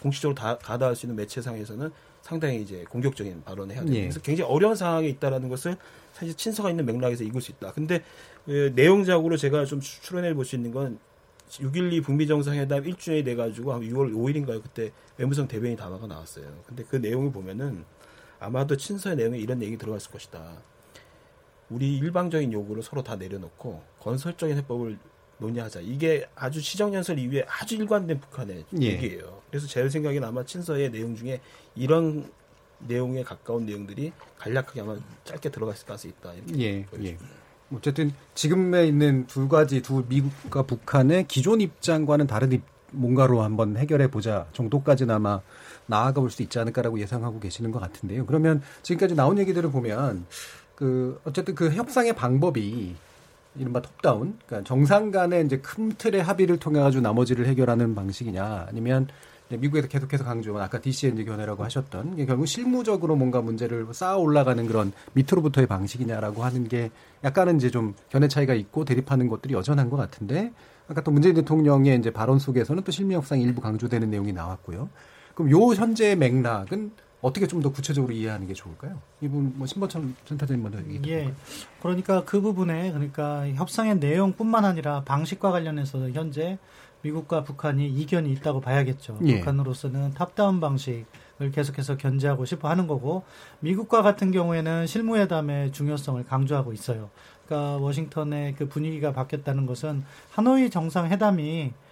공식적으로 다, 가다할 수 있는 매체상에서는 상당히 이제 공격적인 발언을 해야 되고 예. 그래서 굉장히 어려운 상황에 있다라는 것을 사실 친서가 있는 맥락에서 읽을 수 있다. 근데 그 내용적으로 제가 좀 추론해 볼 수 있는 건 6.12 북미 정상회담 1주년이 돼가지고 한 6월 5일인가요? 그때 외무성 대변인 담화가 나왔어요. 근데 그 내용을 보면은 아마도 친서의 내용에 이런 얘기 들어갔을 것이다. 우리 일방적인 요구를 서로 다 내려놓고 건설적인 해법을 논의하자. 이게 아주 시정연설 이후에 아주 일관된 북한의 예. 얘기예요. 그래서 제 생각에는 아마 친서의 내용 중에 이런 내용에 가까운 내용들이 간략하게 아마 짧게 들어가 있을 가능성이 있다. 이렇게 예, 예. 어쨌든 지금에 있는 두 가지 두 미국과 북한의 기존 입장과는 다른 뭔가로 한번 해결해 보자 정도까지나마 나아가 볼 수 있지 않을까라고 예상하고 계시는 것 같은데요. 그러면 지금까지 나온 얘기들을 보면 그 어쨌든 그 협상의 방법이 이른바 톱다운, 그러니까 정상 간의 이제 큰 틀의 합의를 통해 가지고 나머지를 해결하는 방식이냐, 아니면 미국에서 계속해서 강조한 아까 DCNG 견해라고 하셨던 게 결국 실무적으로 뭔가 문제를 쌓아 올라가는 그런 밑으로부터의 방식이냐라고 하는 게 약간은 이제 좀 견해 차이가 있고 대립하는 것들이 여전한 것 같은데 아까 또 문재인 대통령의 이제 발언 속에서는 또 실무 협상이 일부 강조되는 내용이 나왔고요. 그럼 요 현재의 맥락은 어떻게 좀 더 구체적으로 이해하는 게 좋을까요? 이분 뭐 신보천 센터장님 먼저 얘기. 예. 그러니까 그 부분에 그러니까 협상의 내용뿐만 아니라 방식과 관련해서 현재 미국과 북한이 이견이 있다고 봐야겠죠. 예. 북한으로서는 탑다운 방식 을 계속해서 견제하고 싶어 하는 거고 미국과 같은 경우에는 실무회담의 중요성을 강조하고 있어요. 그러니까 워싱턴의 그 분위기가 바뀌었다는 것은 하노이 정상회담이 아,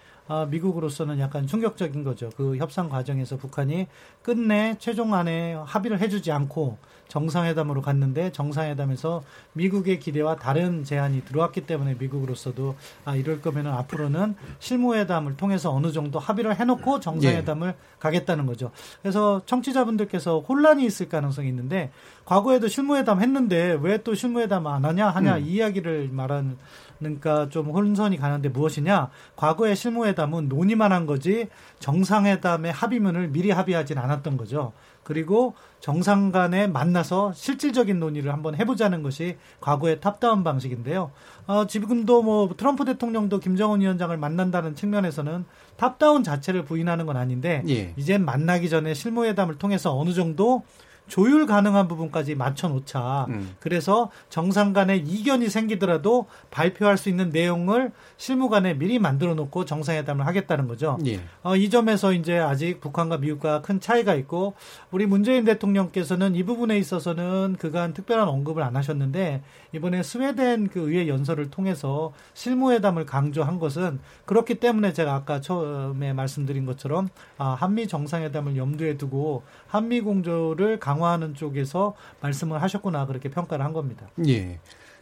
미국으로서는 약간 충격적인 거죠. 그 협상 과정에서 북한이 끝내 최종안에 합의를 해주지 않고 정상회담으로 갔는데 정상회담에서 미국의 기대와 다른 제안이 들어왔기 때문에 미국으로서도 아 이럴 거면은 앞으로는 실무회담을 통해서 어느 정도 합의를 해놓고 정상회담을 예. 가겠다는 거죠. 그래서 청취자분들께서 혼란이 있을 가능성이 있는데 과거에도 실무회담 했는데 왜 또 실무회담 안 하냐 하냐 음. 이 이야기를 말하는 그러니까 좀 혼선이 가는데 무엇이냐? 과거의 실무회담은 논의만 한 거지 정상회담의 합의문을 미리 합의하진 않았던 거죠. 그리고 정상 간에 만나서 실질적인 논의를 한번 해보자는 것이 과거의 탑다운 방식인데요. 어, 지금도 뭐 트럼프 대통령도 김정은 위원장을 만난다는 측면에서는 top-down 자체를 부인하는 건 아닌데 예. 이제 만나기 전에 실무회담을 통해서 어느 정도 조율 가능한 부분까지 맞춰 놓자. 음. 그래서 정상 간에 이견이 생기더라도 발표할 수 있는 내용을 실무간에 미리 만들어 놓고 정상회담을 하겠다는 거죠. 예. 어, 이 점에서 이제 아직 북한과 미국과 큰 차이가 있고 우리 문재인 대통령께서는 이 부분에 있어서는 그간 특별한 언급을 안 하셨는데 이번에 스웨덴 그 의회 연설을 통해서 실무회담을 강조한 것은 그렇기 때문에 제가 아까 처음에 말씀드린 것처럼 아, 한미 정상회담을 염두에 두고 한미 공조를 강화 하는 쪽에서 말씀을 하셨구나 그렇게 평가를 한 겁니다. 예.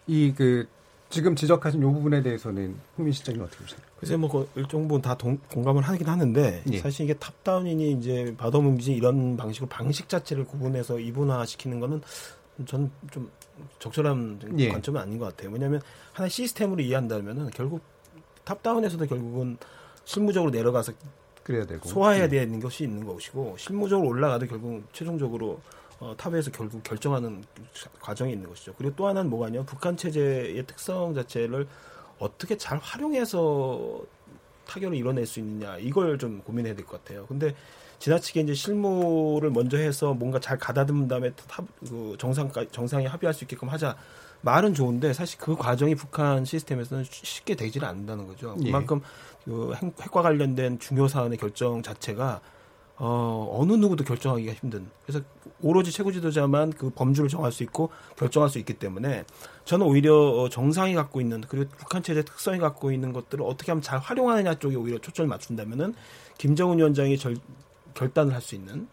이그 지금 지적하신 이 부분에 대해서는 홍민 시장님 어떻게 보세요? 글쎄 뭐그 일정 부분 다 동, 공감을 하긴 하는데 예. 사실 이게 탑다운이니 이제 바더문비지 이런 방식으로 방식 자체를 구분해서 이분화시키는 거는 저는 좀 적절한 예. 관점은 아닌 것 같아요. 왜냐하면 하나의 시스템으로 이해한다면은 결국 top-down에서도 결국은 실무적으로 내려가서 그래야 되고 소화해야 예. 되는 것이 있는 것이고 실무적으로 올라가도 결국 최종적으로 어, top에서 결국 결정하는 과정이 있는 것이죠. 그리고 또 하나는 뭐가냐 북한 체제의 특성 자체를 어떻게 잘 활용해서 타결을 이뤄낼 수 있느냐 이걸 좀 고민해야 될 것 같아요. 근데 지나치게 이제 실무를 먼저 해서 뭔가 잘 가다듬은 다음에 top, 그 정상 정상에 합의할 수 있게끔 하자. 말은 좋은데 사실 그 과정이 북한 시스템에서는 쉽게 되지를 않는다는 거죠. 예. 그만큼 예. 그 핵과 관련된 중요 사안의 결정 자체가 어, 어느 누구도 결정하기가 힘든. 그래서 오로지 최고 지도자만 그 범주를 정할 수 있고 결정할 수 있기 때문에 저는 오히려 어, 정상이 갖고 있는 그리고 북한 체제 특성이 갖고 있는 것들을 어떻게 하면 잘 활용하느냐 쪽에 오히려 초점을 맞춘다면은 김정은 위원장이 절, 결단을 할 수 있는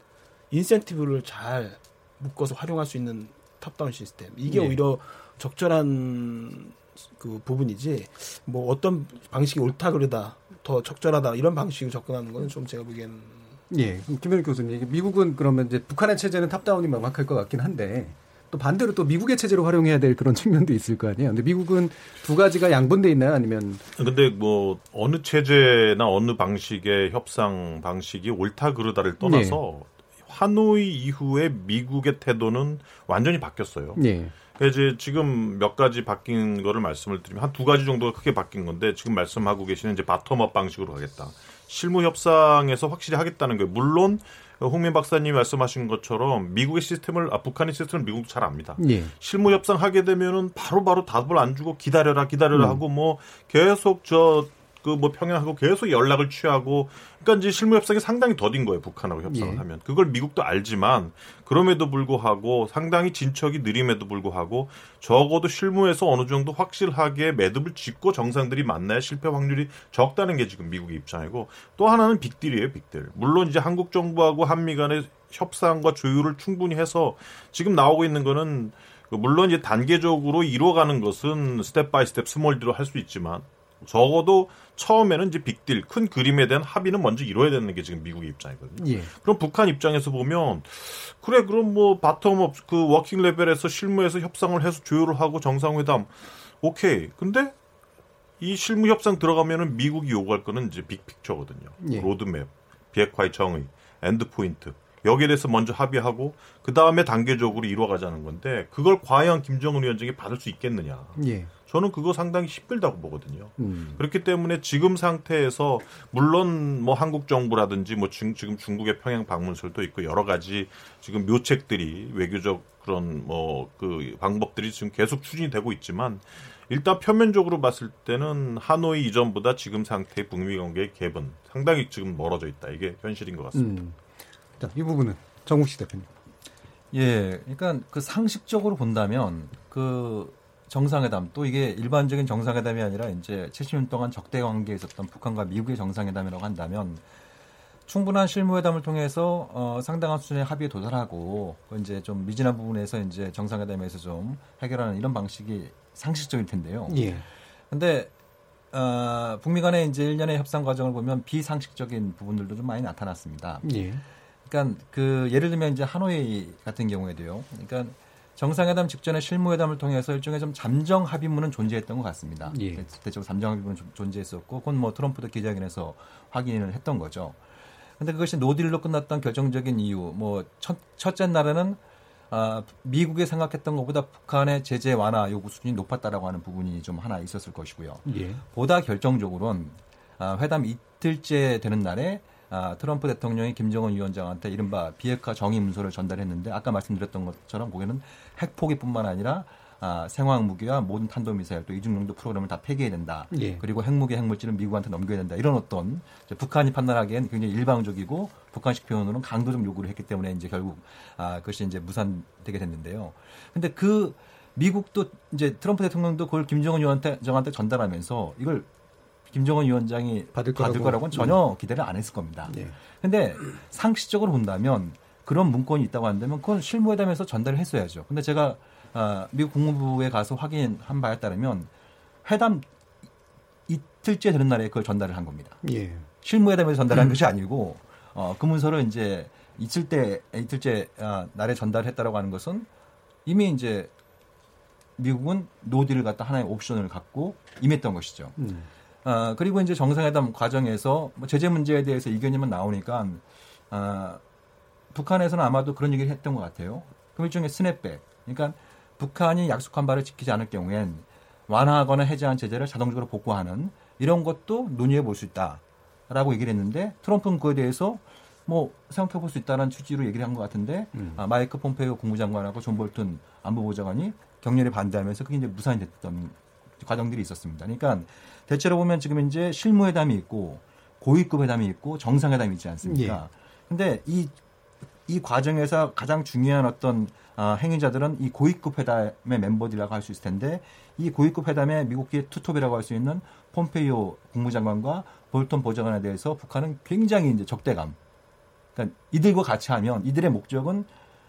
인센티브를 잘 묶어서 활용할 수 있는 top-down 시스템. 이게 네. 오히려 적절한 그 부분이지 뭐 어떤 방식이 옳다 그러다 더 적절하다 이런 방식으로 접근하는 거는 좀 제가 보기엔 예 김현욱 교수님 미국은 그러면 이제 북한의 체제는 top-down이 명확할 것 같긴 한데 또 반대로 또 미국의 체제로 활용해야 될 그런 *laughs* 측면도 있을 거 아니에요. 근데 미국은 두 가지가 양분돼 있나요? 아니면 근데 뭐 어느 체제나 어느 방식의 협상 방식이 옳다 그르다를 떠나서 네. 하노이 이후에 미국의 태도는 완전히 바뀌었어요. 네. 이제 지금 몇 가지 바뀐 거를 말씀을 드리면 한 두 가지 정도가 크게 바뀐 건데 지금 말씀하고 계시는 이제 bottom-up 방식으로 가겠다. 실무 협상에서 확실히 하겠다는 거예요. 물론 홍민 박사님이 말씀하신 것처럼 미국의 시스템을 아, 북한의 시스템을 미국도 잘 압니다. 예. 실무 협상 하게 되면은 바로바로 답을 안 주고 기다려라 기다려라 음. 하고 뭐 계속 저 그 뭐 평양하고 계속 연락을 취하고 그러니까 이제 실무 협상이 상당히 더딘 거예요 북한하고 협상을 예. 하면 그걸 미국도 알지만 그럼에도 불구하고 상당히 진척이 느림에도 불구하고 적어도 실무에서 어느 정도 확실하게 매듭을 짓고 정상들이 만나야 실패 확률이 적다는 게 지금 미국의 입장이고 또 하나는 빅딜이에요 빅딜 물론 이제 한국 정부하고 한미 간의 협상과 조율을 충분히 해서 지금 나오고 있는 거는 그 물론 이제 단계적으로 이루어가는 것은 step by step small deal로 할 수 있지만 적어도 처음에는 이제 빅딜 큰 그림에 대한 합의는 먼저 이뤄야 되는 게 지금 미국의 입장이거든요. 예. 그럼 북한 입장에서 보면 그래 그럼 뭐 bottom-up 그 working level에서 실무에서 협상을 해서 조율을 하고 정상회담 오케이. 근데 이 실무 협상 들어가면은 미국이 요구할 거는 이제 big picture거든요. 예. 로드맵, 비핵화의 정의, end point. 여기에 대해서 먼저 합의하고 그 다음에 단계적으로 이루어가자는 건데 그걸 과연 김정은 위원장이 받을 수 있겠느냐? 예. 저는 그거 상당히 힘들다고 보거든요. 음. 그렇기 때문에 지금 상태에서 물론 뭐 한국 정부라든지 뭐 중, 지금 중국의 평양 방문설도 있고 여러 가지 지금 묘책들이 외교적 그런 뭐 그 방법들이 지금 계속 추진이 되고 있지만 일단 표면적으로 봤을 때는 하노이 이전보다 지금 상태의 북미 관계의 갭은 상당히 지금 멀어져 있다. 이게 현실인 것 같습니다. 음. 자, 이 부분은 정국 씨 대표님. 예, 그러니까 그 상식적으로 본다면 그 정상회담 또 이게 일반적인 정상회담이 아니라 이제 70년 동안 적대 관계에 있었던 북한과 미국의 정상회담이라고 한다면 충분한 실무회담을 통해서 어, 상당한 수준의 합의에 도달하고 이제 좀 미진한 부분에서 이제 정상회담에서 좀 해결하는 이런 방식이 상식적일 텐데요. 예. 근데 어, 북미 간의 이제 일련의 협상 과정을 보면 비상식적인 부분들도 좀 많이 나타났습니다. 예. 그러니까 그 예를 들면 이제 하노이 같은 경우에도요. 그러니까 정상회담 직전에 실무회담을 통해서 일종의 좀 잠정 합의문은 존재했던 것 같습니다. 예. 대체적으로 잠정 합의문은 존재했었고, 그건 뭐 트럼프도 기자회견에서 확인을 했던 거죠. 근데 그것이 노딜로 끝났던 결정적인 이유, 뭐 첫, 첫째 날에는 아, 미국이 생각했던 것보다 북한의 제재 완화 요구 수준이 높았다라고 하는 부분이 좀 하나 있었을 것이고요. 예. 보다 결정적으로는 아, 회담 이틀째 되는 날에 아, 트럼프 대통령이 김정은 위원장한테 이른바 비핵화 정의 문서를 전달했는데 아까 말씀드렸던 것처럼 거기는 핵포기뿐만 아니라 아, 생화학 무기와 모든 탄도미사일 또 이중용도 프로그램을 다 폐기해야 된다. 예. 그리고 핵무기 핵물질은 미국한테 넘겨야 된다. 이런 어떤 북한이 판단하기엔 굉장히 일방적이고 북한식 표현으로는 강도적 요구를 했기 때문에 이제 결국 아, 그것이 이제 무산되게 됐는데요. 근데 그 미국도 이제 트럼프 대통령도 그걸 김정은 위원한테 정한테 전달하면서 이걸 김정은 위원장이 받을, 받을 거라고 는 전혀 기대를 안 했을 겁니다. 네. 근데 상식적으로 본다면 그런 문건이 있다고 한다면 그건 실무회담에서 전달을 했어야죠. 근데 제가 아, 미국 국무부에 가서 확인한 바에 따르면 회담 이틀째 되는 날에 그걸 전달을 한 겁니다. 예. 실무회담에서 전달한 음. 것이 아니고 어, 그 문서를 이제 이틀 때 이틀째 아, 날에 전달했다라고 하는 것은 이미 이제 미국은 노딜을 갖다 하나의 옵션을 갖고 임했던 것이죠. 음. 어, 그리고 이제 정상회담 과정에서 뭐 제재 문제에 대해서 이견이만 나오니까 어, 북한에서는 아마도 그런 얘기를 했던 것 같아요. 그 일종의 스냅백. 그러니까 북한이 약속한 바를 지키지 않을 경우엔 완화하거나 해제한 제재를 자동적으로 복구하는 이런 것도 논의해 볼 수 있다라고 얘기를 했는데 트럼프는 그에 대해서 뭐 생각해 볼 수 있다는 취지로 얘기를 한 것 같은데 음. 아, 마이크 폼페이오 국무장관하고 존 볼튼 안보보좌관이 격렬히 반대하면서 그게 이제 무산이 됐던 과정들이 있었습니다. 그러니까 대체로 보면 지금 이제 실무회담이 있고 고위급 회담이 있고 정상회담이 있지 않습니까? 예. 근데 이, 이 과정에서 가장 중요한 어떤 어, 행위자들은 이 고위급 회담의 멤버들이라고 할 수 있을 텐데 이 고위급 회담의 미국의 투톱이라고 할 수 있는 폼페이오 국무장관과 볼턴 보좌관에 대해서 북한은 굉장히 이제 적대감. 그러니까 이들과 같이 하면 이들의 목적은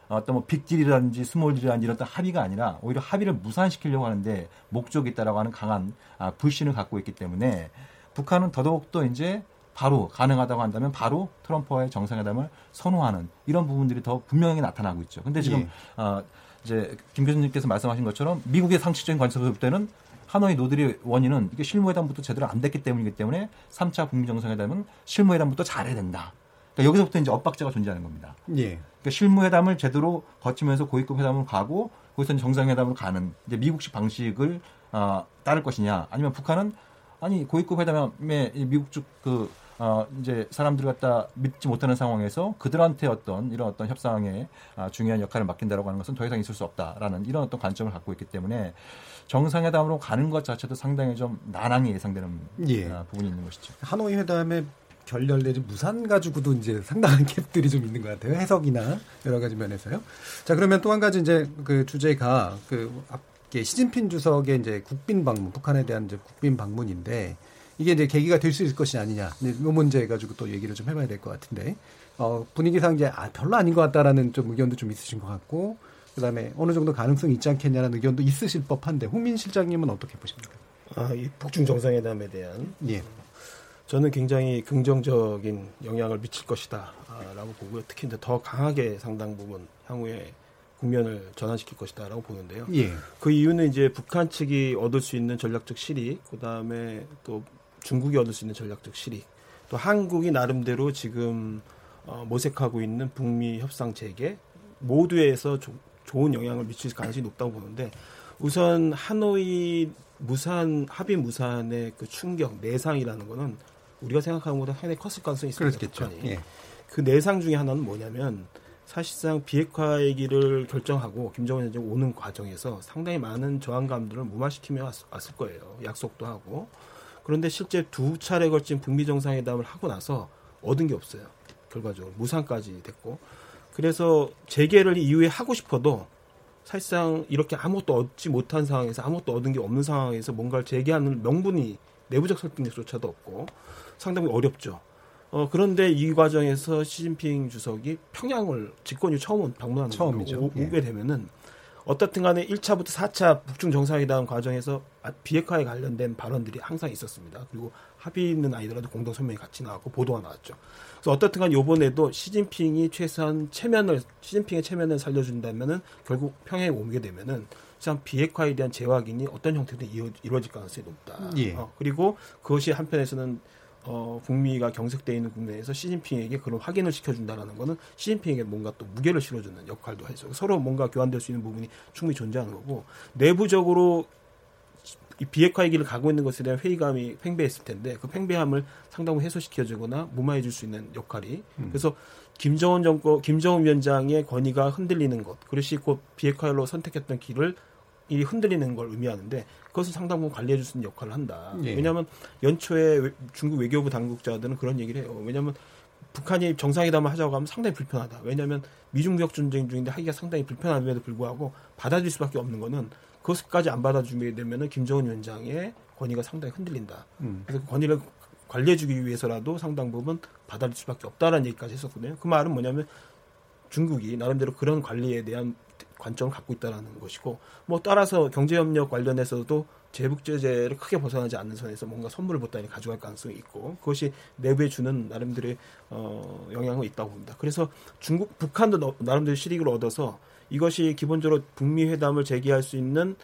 어떤 뭐 빅딜이라든지 small deal이라든지 이런 어떤 합의가 아니라 오히려 합의를 무산시키려고 하는데 목적이 있다라고 하는 강한 아, 불신을 갖고 있기 때문에 북한은 더더욱더 이제 바로 가능하다고 한다면 바로 트럼프와의 정상회담을 선호하는 이런 부분들이 더 분명히 나타나고 있죠. 근데 지금 예. 어, 이제 김 교수님께서 말씀하신 것처럼 미국의 상식적인 관점에서 볼 때는 하노이 노들의 원인은 이게 실무회담부터 제대로 안 됐기 때문이기 때문에 3차 북미 정상회담은 실무회담부터 잘해야 된다. 그러니까 여기서부터 이제 엇박자가 존재하는 겁니다. 예. 그러니까 실무회담을 제대로 거치면서 고위급 회담을 가고 거기서 정상회담으로 가는 이제 미국식 방식을 어, 따를 것이냐 아니면 북한은 아니 고위급 회담에 미국 쪽그 어, 이제 사람들 갖다 믿지 못하는 상황에서 그들한테 어떤 이런 어떤 협상에 아, 중요한 역할을 맡긴다라고 하는 것은 더 이상 있을 수 없다라는 이런 어떤 관점을 갖고 있기 때문에 정상회담으로 가는 것 자체도 상당히 좀 난항이 예상되는 예. 아, 부분이 있는 것이죠. 하노이 회담에 결렬 내지 무산 가지고도 이제 상당한 갭들이 좀 있는 것 같아요. 해석이나 여러 가지 면에서요. 자 그러면 또 한 가지 이제 그 주제가 그 앞에 시진핑 주석의 이제 국빈 방문, 북한에 대한 이제 국빈 방문인데 이게 이제 계기가 될 수 있을 것이 아니냐. 이 문제 가지고 또 얘기를 좀 해봐야 될 것 같은데 어, 분위기상 이제 아, 별로 아닌 것 같다라는 좀 의견도 좀 있으신 것 같고 그다음에 어느 정도 가능성이 있지 않겠냐는 의견도 있으실 법한데 홍민 실장님은 어떻게 보십니까? 아, 이 북중 정상회담에 대한 예. 저는 굉장히 긍정적인 영향을 미칠 것이다라고 보고요. 특히 이제 더 강하게 상당 부분 향후에 국면을 전환시킬 것이다라고 보는데요. 예. 그 이유는 이제 북한 측이 얻을 수 있는 전략적 실익, 그 다음에 또 중국이 얻을 수 있는 전략적 실익, 또 한국이 나름대로 지금 어, 모색하고 있는 북미 협상 재개 모두에서 조, 좋은 영향을 미칠 가능성이 높다고 보는데 우선 하노이 무산 합의 무산의 그 충격 내상이라는 거는 우리가 생각하는 것보다 상당히 컸을 가능성이 있습니다. 그렇겠죠. 예. 그 내상 중에 하나는 뭐냐면 사실상 비핵화 얘기를 결정하고 김정은 위원장이 오는 과정에서 상당히 많은 저항감들을 무마시키며 왔, 을 거예요. 약속도 하고. 그런데 실제 두 차례 걸친 북미 정상회담을 하고 나서 얻은 게 없어요. 결과적으로 무산까지 됐고. 그래서 재개를 이후에 하고 싶어도 사실상 이렇게 아무것도 얻지 못한 상황에서 아무것도 얻은 게 없는 상황에서 뭔가를 재개하는 명분이 내부적 설득력조차도 없고 상당히 어렵죠. 어, 그런데 이 과정에서 시진핑 주석이 평양을 집권이 처음 방문하는 처음이죠. 오, 예. 오게 되면은 어떻든 간에 1차부터 4차 북중 정상회담 과정에서 비핵화에 관련된 발언들이 항상 있었습니다. 그리고 합의 있는 아이더라도 공동 성명이 같이 나왔고 보도가 나왔죠. 그래서 어떻든 간 요번에도 시진핑이 최소한 체면을 시진핑의 체면을 살려준다면은 결국 평양에 오게 되면은 참 비핵화에 대한 재확인이 어떤 형태든 이루어질 가능성이 높다. 예. 어, 그리고 그것이 한편에서는 어, 북미가 경색되어 있는 국면에서 시진핑에게 그런 확인을 시켜준다라는 거는 시진핑에게 뭔가 또 무게를 실어주는 역할도 하죠. 서로 뭔가 교환될 수 있는 부분이 충분히 존재하는 거고 내부적으로 이 비핵화 얘기를 가고 있는 것에 대한 회의감이 팽배했을 텐데 그 팽배함을 상당히 해소시켜주거나 무마해줄 수 있는 역할이 음. 그래서 김정은 정권 김정은 위원장의 권위가 흔들리는 것 그것이 곧 비핵화로 선택했던 길을 이 흔들리는 걸 의미하는데 그것을 상당 부분 관리해 줄 수 있는 역할을 한다. 예. 왜냐하면 연초에 중국 외교부 당국자들은 그런 얘기를 해요. 왜냐하면 북한이 정상회담을 하자고 하면 상당히 불편하다. 왜냐하면 미중 무역 전쟁 중인데 하기가 상당히 불편함에도 불구하고 받아들일 수밖에 없는 거는 그것까지 안 받아주게 되면은 김정은 위원장의 권위가 상당히 흔들린다. 음. 그래서 그 권위를 관리해주기 위해서라도 상당 부분 받아들일 수밖에 없다라는 얘기까지 했었거든요. 그 말은 뭐냐면 중국이 나름대로 그런 관리에 대한 관점을 갖고 있다라는 것이고 뭐 따라서 경제협력 관련해서도 제북 제재를 크게 벗어나지 않는 선에서 뭔가 선물을 보따니 가져갈 가능성이 있고 그것이 내부에 주는 나름대로의 어, 영향이 있다고 봅니다. 그래서 중국 북한도 나름대로 실익을 얻어서 이것이 기본적으로 북미 회담을 재개할 수 있는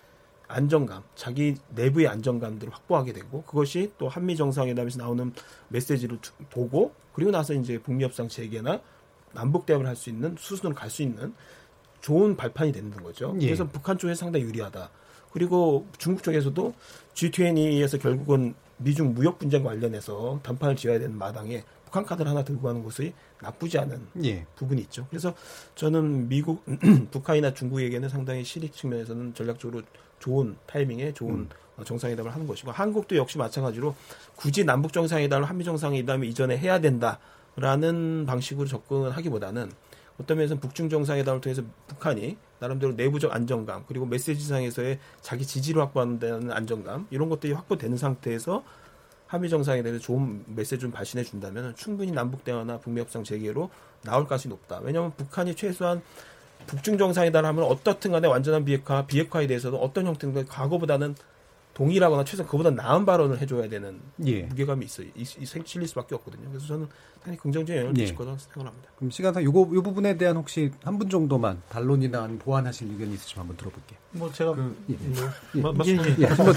안정감, 자기 내부의 안정감들을 확보하게 되고 그것이 또 한미 정상회담에서 나오는 메시지를 보고 그리고 나서 이제 북미 협상 재개나 남북 대화를 할 수 있는 수순으로 갈 수 있는 좋은 발판이 되는 거죠. 예. 그래서 북한 쪽에 상당히 유리하다. 그리고 중국 쪽에서도 G20에서 결국은 미중 무역 분쟁 관련해서談판을 지어야 되는 마당에 북한 카드를 하나 들고 가는 것이 나쁘지 않은 예. 부분이 있죠. 그래서 저는 미국, *clears throat* 북한이나 중국에게는 상당히 실익 측면에서는 전략적으로 좋은 타이밍에 좋은 음. 정상회담을 하는 것이고 한국도 역시 마찬가지로 굳이 남북 정상회담을 한미 정상회담을 이전에 해야 된다라는 방식으로 접근하기보다는 어떤 면에서는 북중 정상회담을 통해서 북한이 나름대로 내부적 안정감 그리고 메시지상에서의 자기 지지를 확보한다는 안정감 이런 것들이 확보되는 상태에서 한미 정상회담에서 좋은 메시지를 발신해 준다면 충분히 남북 대화나 북미 협상 재개로 나올 가능성이 높다. 왜냐하면 북한이 최소한 북중 정상회담을 하면 어떻든 간에 완전한 비핵화, 비핵화에 대해서도 어떤 형태든 과거보다는 동일하거나 최소한 그보다 나은 발언을 해줘야 되는 예. 무게감이 있어요. 이, 이 실릴 수밖에 없거든요. 그래서 저는 상당히 긍정적인 영향을 미칠 예. 거라고 생각을 합니다. 그럼 시간상 요거 요 부분에 대한 혹시 한 분 정도만 반론이나 보완하실 의견이 있으시면 한번 들어볼게요. 뭐 제가 그, 예. 뭐, 예. 예. 예. 예. 한번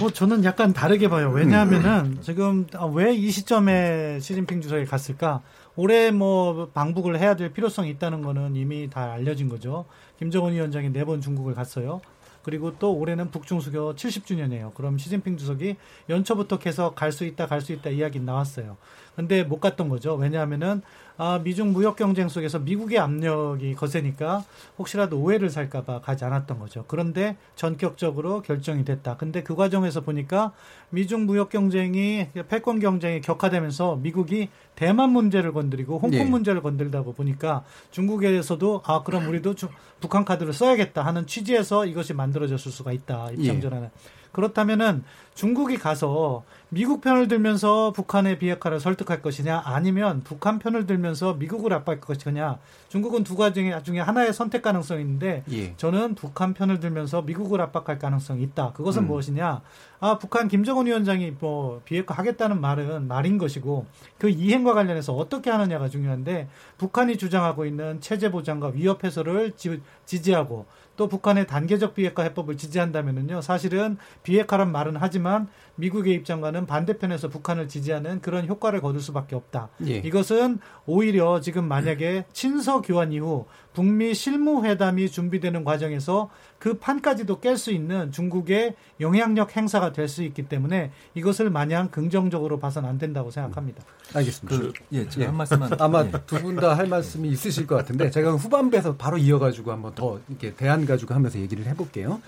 뭐 저는 약간 다르게 봐요. 왜냐하면은 지금 아, 왜이 시점에 시진핑 주석이 갔을까? 올해 뭐 방북을 해야 될 필요성이 있다는 거는 이미 다 알려진 거죠. 김정은 위원장이 네 번 중국을 갔어요. 그리고 또 올해는 북중수교 70주년이에요. 그럼 시진핑 주석이 연초부터 계속 갈 수 있다, 갈 수 있다 이야기 나왔어요. 근데 못 갔던 거죠. 왜냐하면은 아, 미중 무역 경쟁 속에서 미국의 압력이 거세니까 혹시라도 오해를 살까봐 가지 않았던 거죠. 그런데 전격적으로 결정이 됐다. 근데 그 과정에서 보니까 미중 무역 경쟁이 패권 경쟁이 격화되면서 미국이 대만 문제를 건드리고 홍콩 네. 문제를 건드리다고 보니까 중국에서도 아 그럼 우리도 주, 북한 카드를 써야겠다 하는 취지에서 이것이 만들어졌을 수가 있다 입장 전환은. 예. 그렇다면은 중국이 가서 미국 편을 들면서 북한의 비핵화를 설득할 것이냐 아니면 북한 편을 들면서 미국을 압박할 것이냐 중국은 두 가지 중에 하나의 선택 가능성이 있는데 예. 저는 북한 편을 들면서 미국을 압박할 가능성이 있다. 그것은 음. 무엇이냐? 아 북한 김정은 위원장이 뭐 비핵화 하겠다는 말은 말인 것이고 그 이행과 관련해서 어떻게 하느냐가 중요한데 북한이 주장하고 있는 체제 보장과 위협 해소를 지지하고 또 북한의 단계적 비핵화 해법을 지지한다면은요 사실은 비핵화란 말은 하지만 미국의 입장과는 반대편에서 북한을 지지하는 그런 효과를 거둘 수밖에 없다. 예. 이것은 오히려 지금 만약에 *clears throat* 친서 교환 이후 북미 실무 회담이 준비되는 과정에서 그 판까지도 깰 수 있는 중국의 영향력 행사가 될 수 있기 때문에 이것을 마냥 긍정적으로 봐서는 안 된다고 생각합니다. 알겠습니다. 그, 예, 제가 예. 한 말씀만 아마 예. 두분 다 할 말씀이 있으실 것 같은데 제가 후반부에서 바로 이어가지고 한번 더 이렇게 대안 가지고 하면서 얘기를 해볼게요.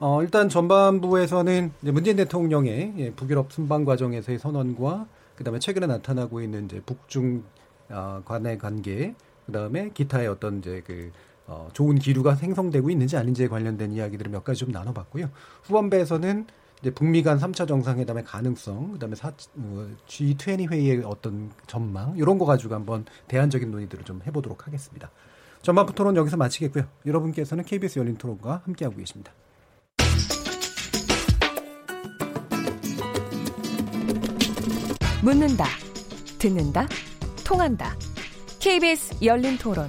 어, 일단 전반부에서는 문재인 대통령의 예, 북유럽 순방 과정에서의 선언과 그다음에 최근에 나타나고 있는 이제 북중 어, 간의 관계, 그다음에 기타의 어떤 이제 그 어, 좋은 기류가 생성되고 있는지 아닌지에 관련된 이야기들을 몇 가지 좀 나눠봤고요. 후반부에서는 이제 북미 간 3차 정상회담의 가능성, 그다음에 사, 어, G20 회의의 어떤 전망 이런 거 가지고 한번 대안적인 논의들을 좀 해보도록 하겠습니다. 전반부 토론 여기서 마치겠고요. 여러분께서는 KBS 열린 토론과 함께하고 계십니다. 묻는다, 듣는다, 통한다. KBS 열린 토론.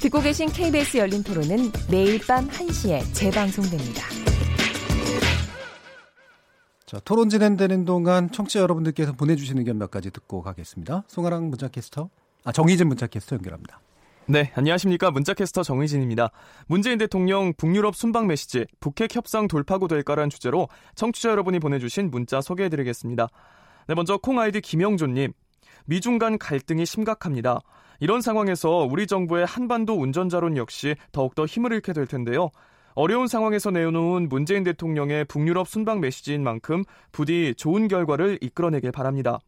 듣고 계신 KBS 열린 토론은 매일 밤 1시에 재방송됩니다. 자, 토론 진행되는 동안 청취자 여러분들께서 보내주신 의견 몇 가지 듣고 가겠습니다. 송아랑 문자캐스터, 아, 정희진 문자캐스터 연결합니다. 네, 안녕하십니까. 문자캐스터 정의진입니다. 문재인 대통령 북유럽 순방 메시지 북핵 협상 돌파구 될까라는 주제로 청취자 여러분이 보내주신 문자 소개해드리겠습니다. 네, 먼저 콩 아이디 김영조님. 미중 간 갈등이 심각합니다. 이런 상황에서 우리 정부의 한반도 운전자론 역시 더욱더 힘을 잃게 될 텐데요. 어려운 상황에서 내놓은 문재인 대통령의 북유럽 순방 메시지인 만큼 부디 좋은 결과를 이끌어내길 바랍니다.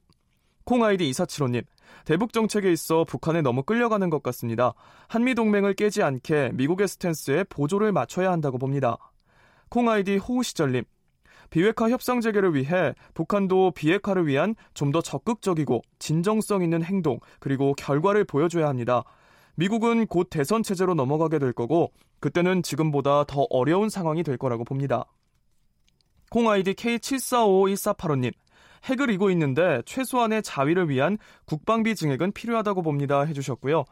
콩 아이디 2475님. 대북 정책에 있어 북한에 너무 끌려가는 것 같습니다. 한미 동맹을 깨지 않게 미국의 스탠스에 보조를 맞춰야 한다고 봅니다. 콩 아이디 호우 시절님. 비핵화 협상 재개를 위해 북한도 비핵화를 위한 좀 더 적극적이고 진정성 있는 행동 그리고 결과를 보여줘야 합니다. 미국은 곧 대선 체제로 넘어가게 될 거고 그때는 지금보다 더 어려운 상황이 될 거라고 봅니다. 콩 아이디 K74551485님. 핵을 이고 있는데 최소한의 자위를 위한 국방비 증액은 필요하다고 봅니다 해주셨고요.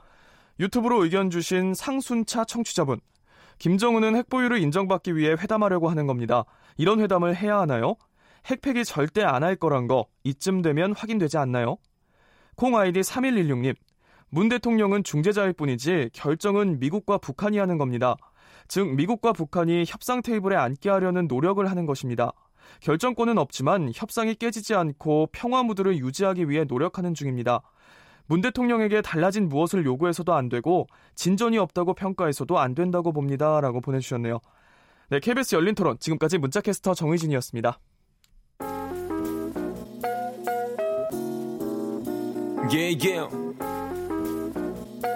유튜브로 의견 주신 상순차 청취자분. 김정은은 핵보유를 인정받기 위해 회담하려고 하는 겁니다. 이런 회담을 해야 하나요? 핵폐기 절대 안 할 거란 거 이쯤 되면 확인되지 않나요? 콩 아이디 3116님. 문 대통령은 중재자일 뿐이지 결정은 미국과 북한이 하는 겁니다. 즉 미국과 북한이 협상 테이블에 앉게 하려는 노력을 하는 것입니다. 결정권은 없지만 협상이 깨지지 않고 평화 무드를 유지하기 위해 노력하는 중입니다. 문 대통령에게 달라진 무엇을 요구해서도 안 되고 진전이 없다고 평가해서도 안 된다고 봅니다. 라고 보내주셨네요. 네, KBS 열린 토론 지금까지 문자캐스터 정의진이었습니다. Yeah, yeah.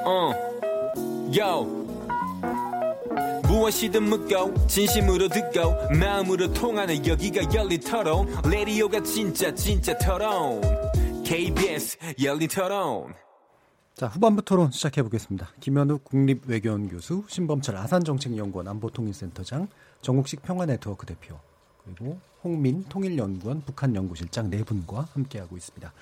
Uh. 무엇이든 묻고 진심으로 듣고 마음으로 통하는 여기가 열린 토론 레디오가 진짜 진짜 토론 KBS 열린 토론 자 후반부 토론 시작해 보겠습니다. 김현우 국립외교원 교수, 신범철 아산정책연구원 안보통일센터장, 정국식 평화네트워크 대표 그리고 홍민 통일연구원 북한연구실장 네 분과 함께하고 있습니다.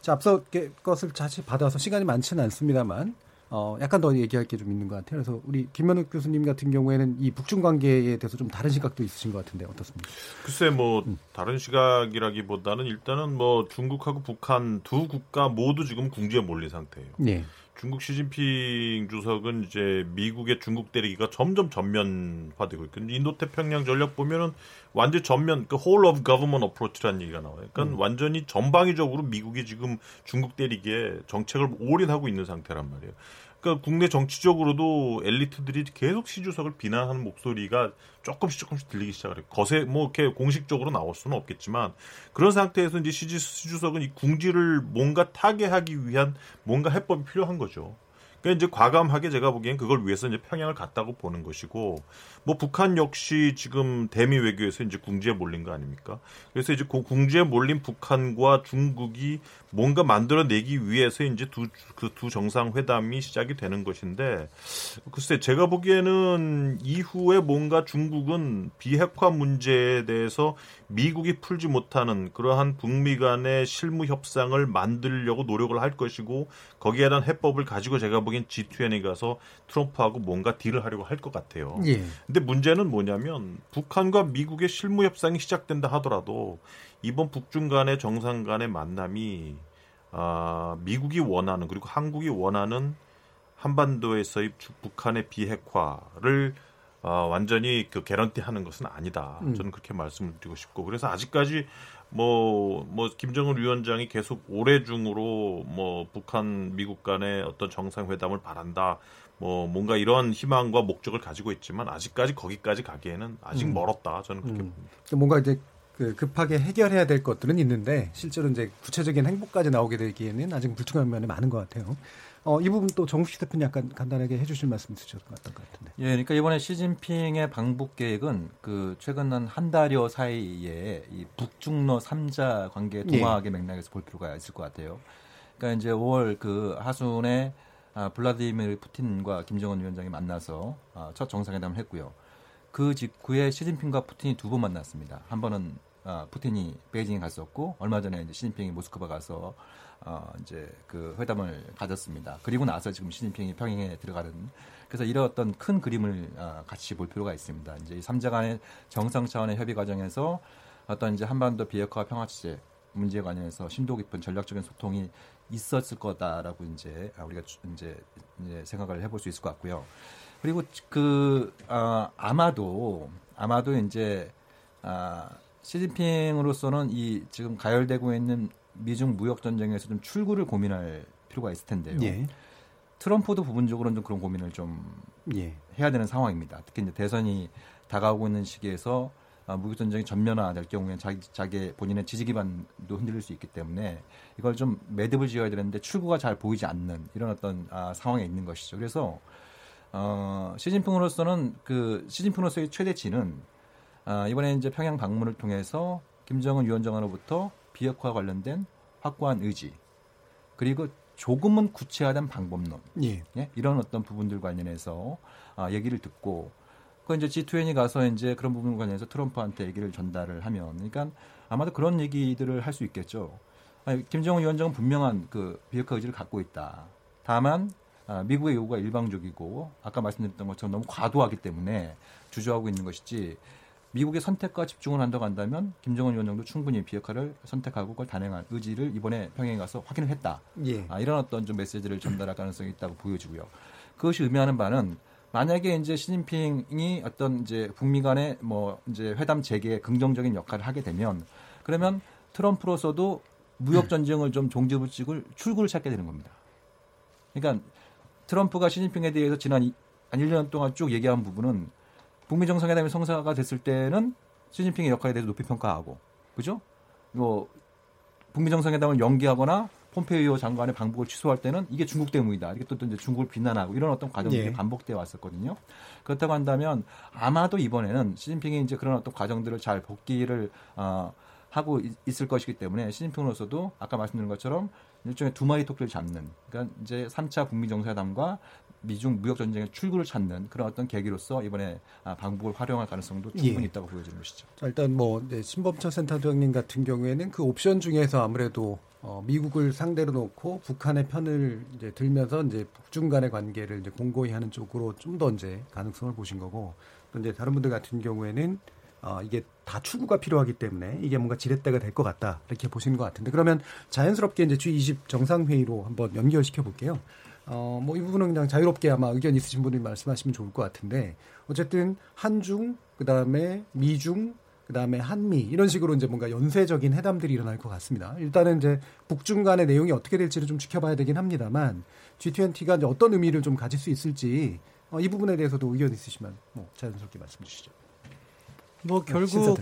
자, 앞서 것을 다시 받아서 시간이 많지는 않습니다만, 어, 약간 더 얘기할 게 좀 있는 것 같아요. 그래서 우리 김현욱 교수님 같은 경우에는 이 북중 관계에 대해서 좀 다른 시각도 있으신 것 같은데 어떻습니까? 글쎄 뭐 음. 다른 시각이라기보다는 일단은 뭐 중국하고 북한 두 국가 모두 지금 궁지에 몰린 상태예요. 네. 중국 시진핑 주석은 이제 미국의 중국 때리기가 점점 전면화되고 있고 인도 태평양 전략 보면은 완전 전면 그 whole of government approach라는 얘기가 나와요. 그러니까 음. 완전히 전방위적으로 미국이 지금 중국 때리기에 정책을 올인하고 있는 상태란 말이에요. 그러니까 국내 정치적으로도 엘리트들이 계속 시주석을 비난하는 목소리가 조금씩 조금씩 들리기 시작해요. 거세 뭐 이렇게 공식적으로 나올 수는 없겠지만 그런 상태에서 이제 시지 시주석은 이 궁지를 뭔가 타개하기 위한 뭔가 해법이 필요한 거죠. 그러니까 이제 과감하게 제가 보기엔 그걸 위해서 이제 평양을 갔다고 보는 것이고 뭐 북한 역시 지금 대미 외교에서 이제 궁지에 몰린 거 아닙니까? 그래서 이제 그 궁지에 몰린 북한과 중국이 뭔가 만들어내기 위해서 이제 두그 두 정상회담이 시작이 되는 것인데 글쎄 제가 보기에는 이후에 뭔가 중국은 비핵화 문제에 대해서 미국이 풀지 못하는 그러한 북미 간의 실무 협상을 만들려고 노력을 할 것이고 거기에 대한 해법을 가지고 제가 보기엔 G20에 가서 트럼프하고 뭔가 딜을 하려고 할 것 같아요. 예. 근데 문제는 뭐냐면 북한과 미국의 실무 협상이 시작된다 하더라도 이번 북중 간의 정상 간의 만남이 아, 미국이 원하는 그리고 한국이 원하는 한반도에서의 북한의 비핵화를 어, 완전히 그 개런티하는 것은 아니다. 음. 저는 그렇게 말씀을 드리고 싶고 그래서 아직까지 뭐, 뭐, 김정은 위원장이 계속 올해 중으로 뭐, 북한, 미국 간의 어떤 정상회담을 바란다. 뭐, 뭔가 이런 희망과 목적을 가지고 있지만 아직까지 거기까지 가기에는 아직 음. 멀었다. 저는 그렇게 음. 봅니다. 뭔가 이제 그 급하게 해결해야 될 것들은 있는데 실제로 이제 구체적인 행복까지 나오게 되기에는 아직 불투명한 면이 많은 것 같아요. 어, 이 부분 또 정식 대표님 약간 간단하게 해주실 말씀 있으셨던 것 같은데. 예, 그러니까 이번에 시진핑의 방북 계획은 그 최근 한 한 달여 사이에 이 북중러 3자 관계 동화학의 예. 맥락에서 볼 필요가 있을 것 같아요. 그러니까 이제 5월 그 하순에 아, 블라디미르 푸틴과 김정은 위원장이 만나서 아, 첫 정상회담을 했고요. 그 직후에 시진핑과 푸틴이 두 번 만났습니다. 한 번은 어, 푸틴이 베이징에 갔었고 얼마 전에 이제 시진핑이 모스크바 가서 어, 이제 그 회담을 가졌습니다. 그리고 나서 지금 시진핑이 평양에 들어가는 그래서 이런 어떤 큰 그림을 어, 같이 볼 필요가 있습니다. 이제 이 3자 간의 정상 차원의 협의 과정에서 어떤 이제 한반도 비핵화 평화 체제 문제에 관해서 심도 깊은 전략적인 소통이 있었을 거다라고 이제 우리가 이제, 이제 생각을 해볼 수 있을 것 같고요. 그리고 그 어, 아마도 아마도 이제 아 시진핑으로서는 이 지금 가열되고 있는 미중 무역 전쟁에서 좀 출구를 고민할 필요가 있을 텐데요. 예. 트럼프도 부분적으로는 좀 그런 고민을 좀 예. 해야 되는 상황입니다. 특히 이제 대선이 다가오고 있는 시기에서 아, 무역 전쟁이 전면화될 경우에 자기 자기 본인의 지지 기반도 흔들릴 수 있기 때문에 이걸 좀 매듭을 지어야 되는데 출구가 잘 보이지 않는 이런 어떤 아, 상황에 있는 것이죠. 그래서 어, 시진핑으로서는 그 시진핑으로서의 최대치는 아, 이번에 이제 평양 방문을 통해서 김정은 위원장으로부터 비핵화 관련된 확고한 의지 그리고 조금은 구체화된 방법론 예. 예? 이런 어떤 부분들 관련해서 아, 얘기를 듣고 그 이제 G20이 가서 이제 그런 부분 관련해서 트럼프한테 얘기를 전달을 하면 그러니까 아마도 그런 얘기들을 할 수 있겠죠. 아니, 김정은 위원장은 분명한 그 비핵화 의지를 갖고 있다. 다만 아, 미국의 요구가 일방적이고 아까 말씀드렸던 것처럼 너무 과도하기 때문에 주저하고 있는 것이지 미국의 선택과 집중을 한다고 한다면 김정은 위원장도 충분히 비핵화를 선택하고 그걸 단행할 의지를 이번에 평양에 가서 확인을 했다. 예. 아, 이런 어떤 좀 메시지를 전달할 가능성이 있다고 보여지고요. 그것이 의미하는 바는 만약에 이제 시진핑이 어떤 이제 북미 간의 뭐 이제 회담 재개에 긍정적인 역할을 하게 되면 그러면 트럼프로서도 무역 전쟁을 좀 종지부찍을 출구를 찾게 되는 겁니다. 그러니까 트럼프가 시진핑에 대해서 지난 한 1년 동안 쭉 얘기한 부분은 북미 정상회담이 성사가 됐을 때는 시진핑의 역할에 대해서 높이 평가하고 그죠? 뭐 북미 정상회담을 연기하거나 폼페이오 장관의 방북을 취소할 때는 이게 중국 때문이다. 이게 또, 또 이제 중국을 비난하고 이런 어떤 과정들이 예. 반복되어 왔었거든요. 그렇다고 한다면 아마도 이번에는 시진핑이 이제 그런 어떤 과정들을 잘 복귀를 어, 하고 있, 을 것이기 때문에 시진핑으로서도 아까 말씀드린 것처럼 일종의 두 마리 토끼를 잡는 그러니까 이제 3차 북미 정상회담과 미중 무역 전쟁의 출구를 찾는 그런 어떤 계기로서 이번에 아, 방북을 활용할 가능성도 충분히 예. 있다고 보여지는 것이죠. 자, 일단 뭐 네, 신범철 센터장님 같은 경우에는 그 옵션 중에서 아무래도 어, 미국을 상대로 놓고 북한의 편을 이제 들면서 이제 북중 간의 관계를 이제 공고히 하는 쪽으로 좀 더 이제 가능성을 보신 거고 또 이제 다른 분들 같은 경우에는 어, 이게 다 추구가 필요하기 때문에 이게 뭔가 지렛대가 될 것 같다 이렇게 보시는 것 같은데 그러면 자연스럽게 이제 G20 정상회의로 한번 연결시켜 볼게요. 어, 뭐 이 부분은 그냥 자유롭게 아마 의견 있으신 분들이 말씀하시면 좋을 것 같은데 어쨌든 한중 그다음에 미중 그다음에 한미 이런 식으로 이제 뭔가 연쇄적인 회담들이 일어날 것 같습니다. 일단은 이제 북중 간의 내용이 어떻게 될지를 좀 지켜봐야 되긴 합니다만 G20가 이제 어떤 의미를 좀 가질 수 있을지 어, 이 부분에 대해서도 의견 있으시면 뭐 자연스럽게 말씀 주시죠. 뭐 네, 결국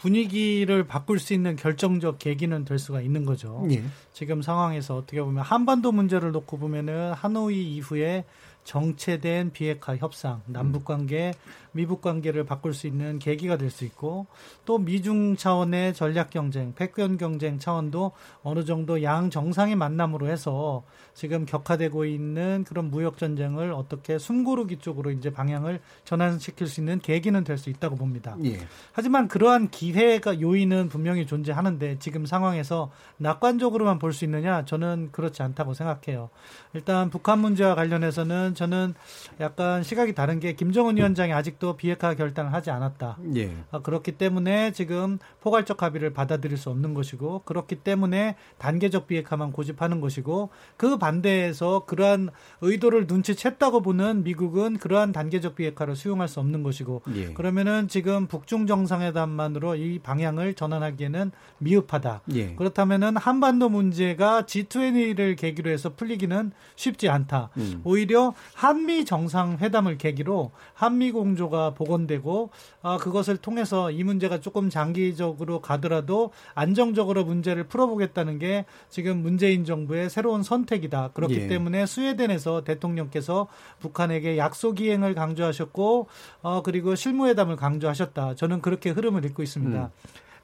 분위기를 바꿀 수 있는 결정적 계기는 될 수가 있는 거죠. 예. 지금 상황에서 어떻게 보면 한반도 문제를 놓고 보면은 하노이 이후에 정체된 비핵화 협상, 남북 관계, 미북 관계를 바꿀 수 있는 계기가 될 수 있고 또 미중 차원의 전략 경쟁, 패권 경쟁 차원도 어느 정도 양 정상의 만남으로 해서 지금 격화되고 있는 그런 무역 전쟁을 어떻게 숨고르기 쪽으로 이제 방향을 전환시킬 수 있는 계기는 될 수 있다고 봅니다. 예. 하지만 그러한 기회가 요인은 분명히 존재하는데 지금 상황에서 낙관적으로만 볼 수 있느냐? 저는 그렇지 않다고 생각해요. 일단 북한 문제와 관련해서는 저는 약간 시각이 다른 게 김정은 위원장이 아직도 비핵화 결단을 하지 않았다. 예. 아, 그렇기 때문에 지금 포괄적 합의를 받아들일 수 없는 것이고 그렇기 때문에 단계적 비핵화만 고집하는 것이고 그 반대에서 그러한 의도를 눈치챘다고 보는 미국은 그러한 단계적 비핵화를 수용할 수 없는 것이고 예. 그러면은 지금 북중 정상회담만으로 이 방향을 전환하기에는 미흡하다. 예. 그렇다면은 한반도 문제가 G20를 계기로 해서 풀리기는 쉽지 않다. 음. 오히려 한미 정상회담을 계기로 한미 공조가 복원되고 아, 그것을 통해서 이 문제가 조금 장기적으로 가더라도 안정적으로 문제를 풀어보겠다는 게 지금 문재인 정부의 새로운 선택이다. 그렇기 예. 때문에 스웨덴에서 대통령께서 북한에게 약속 이행을 강조하셨고 어, 그리고 실무회담을 강조하셨다. 저는 그렇게 흐름을 읽고 있습니다. 음.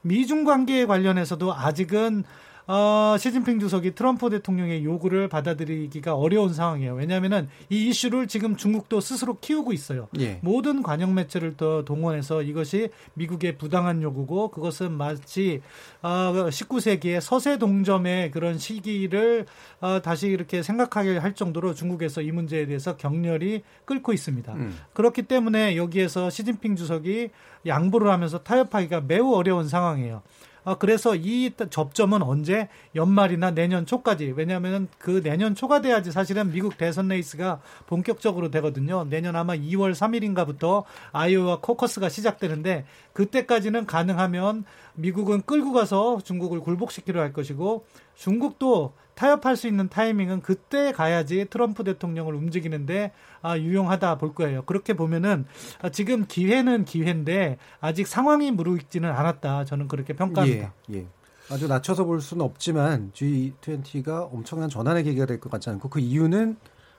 미중 관계에 관련해서도 아직은 어, 시진핑 주석이 트럼프 대통령의 요구를 받아들이기가 어려운 상황이에요. 왜냐하면은 이 이슈를 지금 중국도 스스로 키우고 있어요. 예. 모든 관영 매체를 더 동원해서 이것이 미국의 부당한 요구고 그것은 마치 어, 19세기의 서세 동점의 그런 시기를 어, 다시 이렇게 생각하게 할 정도로 중국에서 이 문제에 대해서 격렬히 끌고 있습니다. 음. 그렇기 때문에 여기에서 시진핑 주석이 양보를 하면서 타협하기가 매우 어려운 상황이에요. 아, 그래서 이 접점은 언제 연말이나 내년 초까지 왜냐하면 그 내년 초가 돼야지 사실은 미국 대선 레이스가 본격적으로 되거든요. 내년 아마 2월 3일인가부터 아이오와 코커스가 시작되는데 그때까지는 가능하면 미국은 끌고 가서 중국을 굴복시키려 할 것이고 중국도 타협할 수 있는 타이밍은 그때 가야지 트럼프 대통령을 움직이는데 아, 유용하다 볼 거예요. 그렇게 보면은 아, 지금 기회는 기회인데 아직 상황이 무르익지는 않았다. 저는 그렇게 평가합니다. 예, 예. 아주 낮춰서 볼 수는 없지만 G20가 엄청난 전환의 계기가 될 것 같지 않고 그 이유는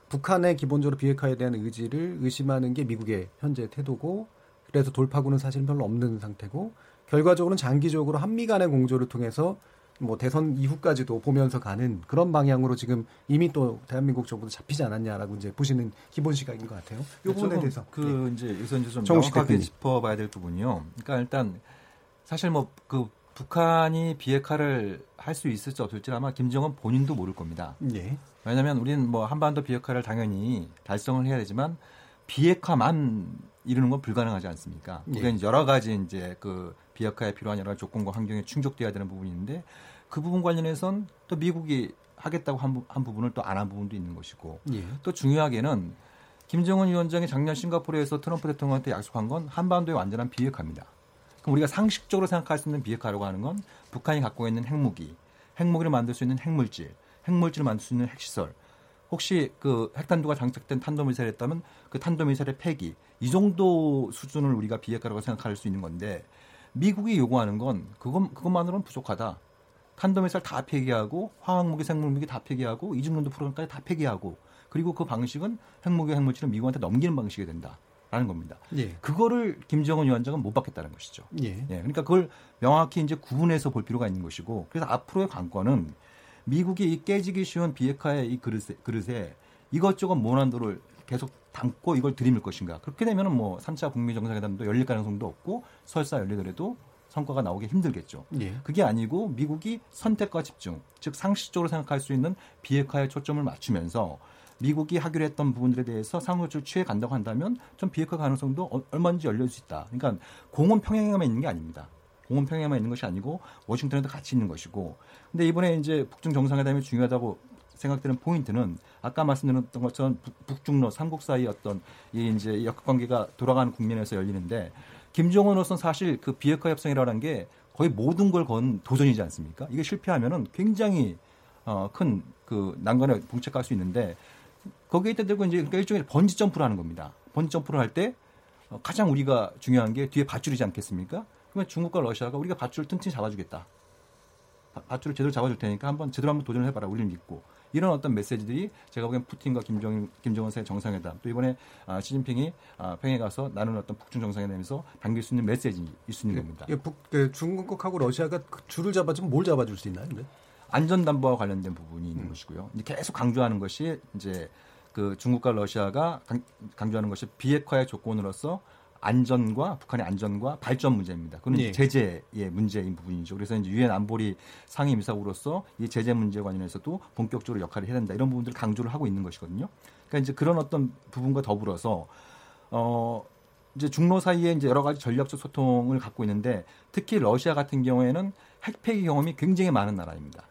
북한의 기본적으로 비핵화에 대한 의지를 의심하는 게 미국의 현재 태도고 그래서 돌파구는 사실은 별로 없는 상태고 결과적으로는 장기적으로 한미 간의 공조를 통해서 뭐 대선 이후까지도 보면서 가는 그런 방향으로 지금 이미 또 대한민국 정부도 잡히지 않았냐라고 이제 보시는 기본 시각인 것 같아요. 이 부분에 대해서 그 네. 이제 여기서 이제 좀 정확하게 짚어봐야 될 부분이요. 그러니까 일단 사실 뭐 그 북한이 비핵화를 할 수 있을지 없을지 아마 김정은 본인도 모를 겁니다. 예. 왜냐하면 우리는 뭐 한반도 비핵화를 당연히 달성을 해야 되지만 비핵화만 이루는 건 불가능하지 않습니까? 예. 그게 여러 가지 이제 그 비핵화에 필요한 여러 조건과 환경에 충족돼야 되는 부분이 있는데 그 부분 관련해선 또 미국이 하겠다고 한, 한 부분을 또 안 한 부분도 있는 것이고 예. 또 중요하게는 김정은 위원장이 작년 싱가포르에서 트럼프 대통령한테 약속한 건 한반도의 완전한 비핵화입니다. 그럼 우리가 상식적으로 생각할 수 있는 비핵화라고 하는 건 북한이 갖고 있는 핵무기, 핵무기를 만들 수 있는 핵물질, 핵물질을 만들 수 있는 핵시설, 혹시 그 핵탄두가 장착된 탄도미사일이 있다면 그 탄도미사일의 폐기 이 정도 수준을 우리가 비핵화라고 생각할 수 있는 건데 미국이 요구하는 건 그것 그것만으로는 부족하다. 탄도미사일 다 폐기하고 화학무기, 생물무기 다 폐기하고 이중론도 프로그램까지 다 폐기하고 그리고 그 방식은 핵무기, 핵물질을 미국한테 넘기는 방식이 된다. 라는 겁니다. 예. 그거를 김정은 위원장은 못 받겠다는 것이죠. 예. 예. 그러니까 그걸 명확히 이제 구분해서 볼 필요가 있는 것이고 그래서 앞으로의 관건은 미국이 이 깨지기 쉬운 비핵화의 이 그릇에, 그릇에 이것저것 모난도를 계속 담고 이걸 들이밀 것인가. 그렇게 되면 은 뭐 3차 북미 정상회담도 열릴 가능성도 없고 설사 열리더라도 성과가 나오기 힘들겠죠. 예. 그게 아니고 미국이 선택과 집중, 즉 상식적으로 생각할 수 있는 비핵화에 초점을 맞추면서 미국이 하기로 했던 부분들에 대해서 상호적으로 취해 간다고 한다면 좀 비핵화 가능성도 어, 얼마든지 열릴 수 있다. 그러니까 공은 평양에만 있는 게 아닙니다. 공은 평양에만 있는 것이 아니고 워싱턴에도 같이 있는 것이고. 근데 이번에 이제 북중 정상회담이 중요하다고 생각되는 포인트는 아까 말씀드렸던 것처럼 북중러 삼국 사이 어떤 이 이제 역학관계가 돌아가는 국면에서 열리는데 김정은으로서는 사실 그 비핵화 협상이라는 게 거의 모든 걸 건 도전이지 않습니까? 이게 실패하면은 굉장히 어, 큰 그 난관에 봉착할 수 있는데 거기에 대고 이제 그러니까 일종의 번지 점프를 하는 겁니다. 번지 점프를 할때 어, 가장 우리가 중요한 게 뒤에 밧줄이지 않겠습니까? 그러면 중국과 러시아가 우리가 밧줄을 튼튼히 잡아주겠다. 밧줄을 제대로 잡아줄 테니까 한번 제대로 한번 도전을 해봐라. 우리를 믿고. 이런 어떤 메시지들이 제가 보기엔 푸틴과 김정, 김정은 새 정상회담 또 이번에 아, 시진핑이 아, 평양에 가서 나누는 어떤 북중 정상회담에서 담길 수 있는 메시지일 수 있는 예, 겁니다. 예, 북, 그 중국하고 러시아가 그 줄을 잡아주면 뭘 잡아줄 수 있나요? 근데? 안전담보와 관련된 부분이 있는 음. 것이고요. 계속 강조하는 것이 이제 그 중국과 러시아가 강조하는 것이 비핵화의 조건으로서 안전과 북한의 안전과 발전 문제입니다. 그건 예. 제재의 문제인 부분이죠. 그래서 이제 유엔 안보리 상임 이사국으로서 이 제재 문제 관련해서도 본격적으로 역할을 해야 된다. 이런 부분들을 강조를 하고 있는 것이거든요. 그러니까 이제 그런 어떤 부분과 더불어서 어 이제 중로 사이에 이제 여러 가지 전략적 소통을 갖고 있는데 특히 러시아 같은 경우에는 핵폐기 경험이 굉장히 많은 나라입니다.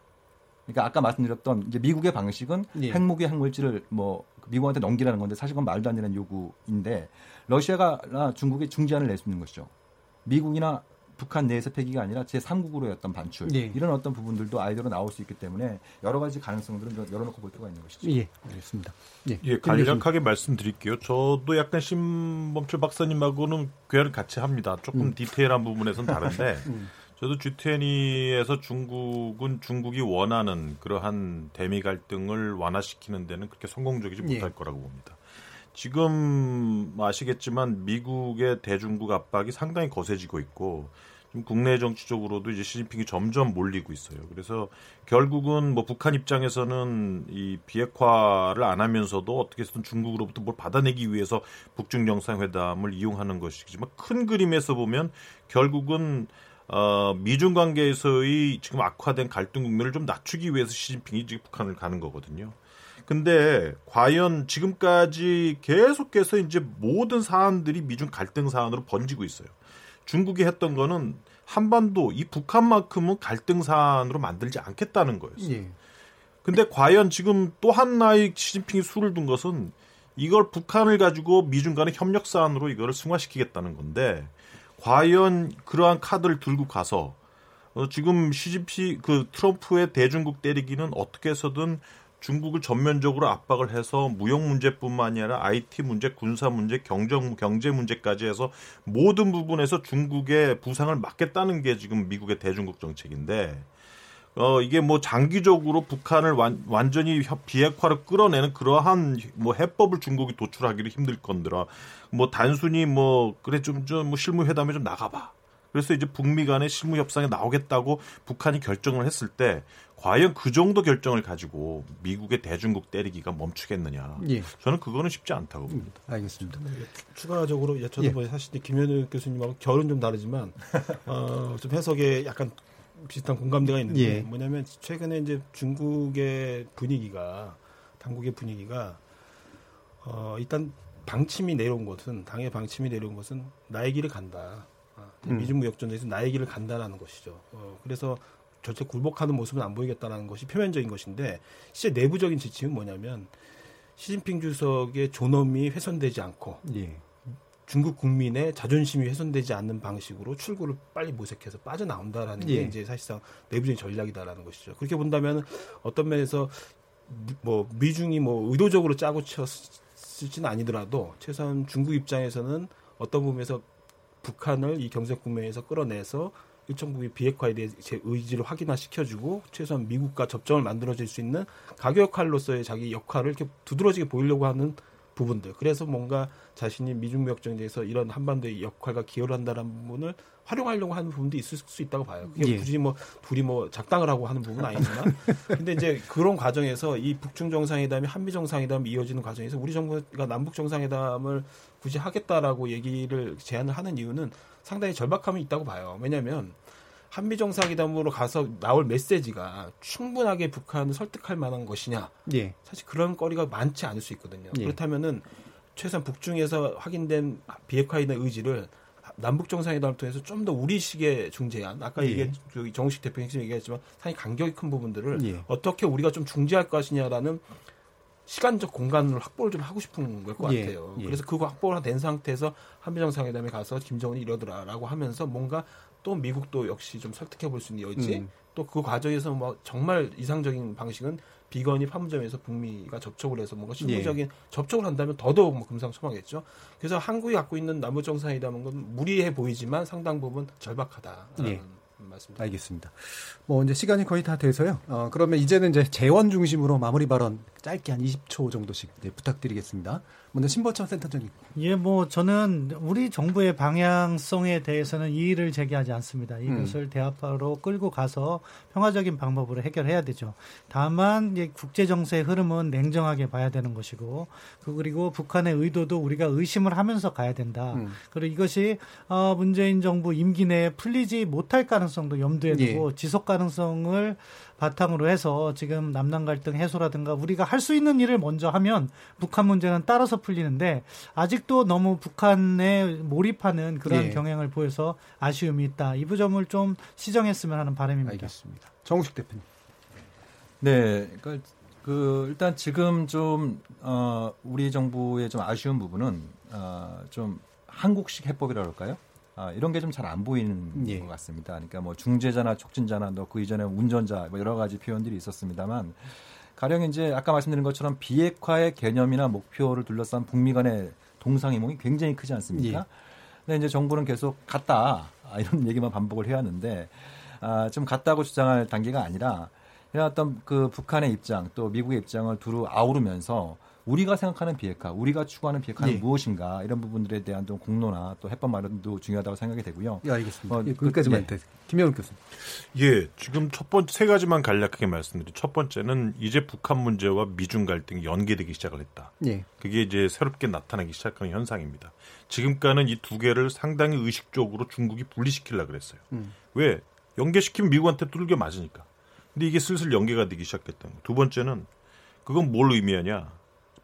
그러니까 아까 말씀드렸던 이제 미국의 방식은 예. 핵무기 핵물질을 뭐 미국한테 넘기라는 건데 사실 그건 말도 안 되는 요구인데 러시아가 중국에 중재안을 낼수 있는 것이죠. 미국이나 북한 내에서 폐기가 아니라 제3국으로의 어떤 반출 예. 이런 어떤 부분들도 아이디어로 나올 수 있기 때문에 여러 가지 가능성들은 열어놓고 볼 필요가 있는 것이죠. 예, 알겠습니다. 예, 예 간략하게 말씀드릴게요. 저도 약간 신범철 박사님하고는 괴를 같이 합니다. 조금 음. 디테일한 부분에서는 다른데 *laughs* 음. 저도 G20에서 중국은 중국이 원하는 그러한 대미 갈등을 완화시키는 데는 그렇게 성공적이지 예. 못할 거라고 봅니다. 지금 아시겠지만 미국의 대중국 압박이 상당히 거세지고 있고 좀 국내 정치적으로도 이제 시진핑이 점점 몰리고 있어요. 그래서 결국은 뭐 북한 입장에서는 이 비핵화를 안 하면서도 어떻게 해서든 중국으로부터 뭘 받아내기 위해서 북중 정상회담을 이용하는 것이지만 큰 그림에서 보면 결국은 어, 미중 관계에서의 지금 악화된 갈등 국면을 좀 낮추기 위해서 시진핑이 지금 북한을 가는 거거든요. 근데 과연 지금까지 계속해서 이제 모든 사안들이 미중 갈등 사안으로 번지고 있어요. 중국이 했던 거는 한반도 이 북한만큼은 갈등 사안으로 만들지 않겠다는 거였어요. 예. 근데 과연 지금 또 하나의 시진핑이 수를 둔 것은 이걸 북한을 가지고 미중 간의 협력 사안으로 이거를 승화시키겠다는 건데 과연 그러한 카드를 들고 가서 어, 지금 시진피 그 트럼프의 대중국 때리기는 어떻게 해서든 중국을 전면적으로 압박을 해서 무역 문제뿐만 아니라 IT 문제, 군사 문제, 경정 경제 문제까지 해서 모든 부분에서 중국의 부상을 막겠다는 게 지금 미국의 대중국 정책인데 어 이게 뭐 장기적으로 북한을 완, 완전히 비핵화로 끌어내는 그러한 뭐 해법을 중국이 도출하기를 힘들 건드라 뭐 단순히 뭐 그래 좀 좀 뭐 실무 회담에 좀 나가봐. 그래서 이제 북미 간의 실무 협상에 나오겠다고 북한이 결정을 했을 때 과연 그 정도 결정을 가지고 미국의 대중국 때리기가 멈추겠느냐? 예. 저는 그거는 쉽지 않다고 봅니다. 음, 알겠습니다. 추가적으로 저도 예. 뭐 사실 김현우 교수님하고 결은 좀 다르지만 *laughs* 어, 좀 해석에 약간 비슷한 공감대가 있는데 예. 뭐냐면 최근에 이제 중국의 분위기가 당국의 분위기가 어, 일단 방침이 내려온 것은 당의 방침이 내려온 것은 나의 길을 간다. 아, 음. 미중 무역전에서 나의 길을 간다라는 것이죠. 어, 그래서 절대 굴복하는 모습은 안 보이겠다라는 것이 표면적인 것인데 실제 내부적인 지침은 뭐냐면 시진핑 주석의 존엄이 훼손되지 않고 예. 중국 국민의 자존심이 훼손되지 않는 방식으로 출구를 빨리 모색해서 빠져나온다라는 예. 게 이제 사실상 내부적인 전략이다라는 것이죠. 그렇게 본다면 어떤 면에서 뭐 미중이 뭐 의도적으로 짜고 쳤 있을지는 아니더라도 최소한 중국 입장에서는 어떤 부분에서 북한을 이 경제 국면에서 끌어내서 일정 부분 비핵화에 대해 제 의지를 확인화 시켜주고 최소한 미국과 접점을 만들어줄 수 있는 가교 역할로서의 자기 역할을 이렇게 두드러지게 보이려고 하는 부분들. 그래서 뭔가 자신이 미중 무역 정제에서 이런 한반도의 역할과 기여를 한다는 부분을 활용하려고 하는 부분도 있을 수 있다고 봐요. 그게 예. 굳이 뭐 둘이 뭐 작당을 하고 하는 부분은 아니지만, *laughs* 근데 이제 그런 과정에서 이 북중 정상회담이 한미 정상회담이 이어지는 과정에서 우리 정부가 남북 정상회담을 굳이 하겠다라고 얘기를 제안을 하는 이유는 상당히 절박함이 있다고 봐요. 왜냐하면 한미 정상회담으로 가서 나올 메시지가 충분하게 북한을 설득할 만한 것이냐? 예. 사실 그런 거리가 많지 않을 수 있거든요. 예. 그렇다면은 최소한 북중에서 확인된 비핵화에 대한 의지를 남북 정상회담을 통해서 좀 더 우리식의 중재안, 아까 예. 얘기한 정우식 대표 핵심 얘기했지만 상당히 간격이 큰 부분들을 예. 어떻게 우리가 좀 중재할 것이냐라는 시간적 공간을 확보를 좀 하고 싶은 걸것 예. 같아요. 예. 그래서 그거 확보가 된 상태에서 한미 정상회담에 가서 김정은이 이러더라라고 하면서 뭔가 또 미국도 역시 좀 설득해 볼 수 있는 여지 음. 또그 과정에서 뭐 정말 이상적인 방식은 비건이 판문점에서 북미가 접촉을 해서 뭔가 실무적인 예. 접촉을 한다면 더더욱 뭐 금상첨화겠죠. 그래서 한국이 갖고 있는 남북 정상회담은 건 무리해 보이지만 상당 부분 절박하다. 예. 말씀드립니다. 알겠습니다. 뭐 이제 시간이 거의 다 돼서요. 어, 그러면 이제는 이제 재원 중심으로 마무리 발언 짧게 한 20초 정도씩 네, 부탁드리겠습니다. 먼저 신보천 센터장님. 예, 뭐 저는 우리 정부의 방향성에 대해서는 이의를 제기하지 않습니다. 이것을 음. 대화로 끌고 가서 평화적인 방법으로 해결해야 되죠. 다만 국제 정세의 흐름은 냉정하게 봐야 되는 것이고 그 그리고 북한의 의도도 우리가 의심을 하면서 가야 된다. 음. 그리고 이것이 어, 문재인 정부 임기 내에 풀리지 못할 가능성도 염두에 두고 예. 지속 가능성을 바탕으로 해서 지금 남남 갈등 해소라든가 우리가 할 수 있는 일을 먼저 하면 북한 문제는 따라서 풀리는데 아직도 너무 북한에 몰입하는 그런 예. 경향을 보여서 아쉬움이 있다. 이 부점을 좀 시정했으면 하는 바람입니다. 알겠습니다. 정우식 대표님. 네, 그러니까 그 일단 지금 좀 어, 우리 정부의 좀 아쉬운 부분은 어, 좀 한국식 해법이라 그럴까요? 아, 이런 게 좀 잘 안 보이는 예. 것 같습니다. 그러니까 뭐 중재자나 촉진자나 너그 이전에 운전자 뭐 여러 가지 표현들이 있었습니다만 가령 이제 아까 말씀드린 것처럼 비핵화의 개념이나 목표를 둘러싼 북미 간의 동상이몽이 굉장히 크지 않습니까? 예. 근데 이제 정부는 계속 갔다 아, 이런 얘기만 반복을 해왔는데 아, 좀 갔다고 주장할 단계가 아니라 이런 어떤 그 북한의 입장 또 미국의 입장을 두루 아우르면서 우리가 생각하는 비핵화, 우리가 추구하는 비핵화는 예. 무엇인가 이런 부분들에 대한 좀 공론화 또 해법 마련도 중요하다고 생각이 되고요. 예, 알겠습니다. 어, 예, 거기까지만 그, 예. 김영욱 교수님. 예, 지금 첫 번째 세 가지만 간략하게 말씀드린 첫 번째는 이제 북한 문제와 미중 갈등이 연계되기 시작을 했다. 예. 그게 이제 새롭게 나타나기 시작하는 현상입니다. 지금까지는 이 두 개를 상당히 의식적으로 중국이 분리시키려 그랬어요. 음. 왜? 연계시키면 미국한테 뚫겨 맞으니까. 근데 이게 슬슬 연계가 되기 시작했다는 거. 두 번째는 그건 뭘 의미하냐?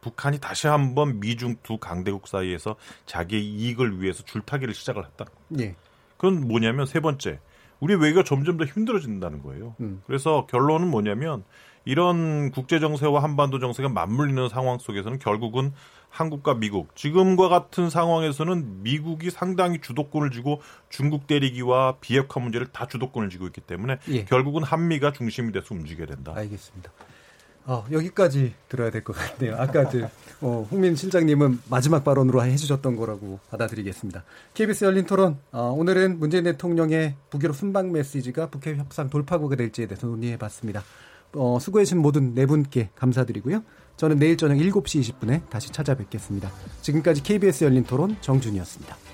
북한이 다시 한번 미중 두 강대국 사이에서 자기의 이익을 위해서 줄타기를 시작을 했다. 예. 그건 뭐냐면 세 번째, 우리 외교가 점점 더 힘들어진다는 거예요. 음. 그래서 결론은 뭐냐면 이런 국제 정세와 한반도 정세가 맞물리는 상황 속에서는 결국은 한국과 미국 지금과 같은 상황에서는 미국이 상당히 주도권을 쥐고 중국 때리기와 비핵화 문제를 다 주도권을 쥐고 있기 때문에 예. 결국은 한미가 중심이 돼서 움직여야 된다. 알겠습니다. 어, 여기까지 들어야 될 것 같네요. 아까 그, 어, 홍민 실장님은 마지막 발언으로 해주셨던 거라고 받아들이겠습니다. KBS 열린 토론, 어, 오늘은 문재인 대통령의 북유럽 순방 메시지가 북핵 협상 돌파구가 될지에 대해서 논의해 봤습니다. 어, 수고해주신 모든 네 분께 감사드리고요. 저는 내일 저녁 7시 20분에 다시 찾아뵙겠습니다. 지금까지 KBS 열린 토론 정준이었습니다.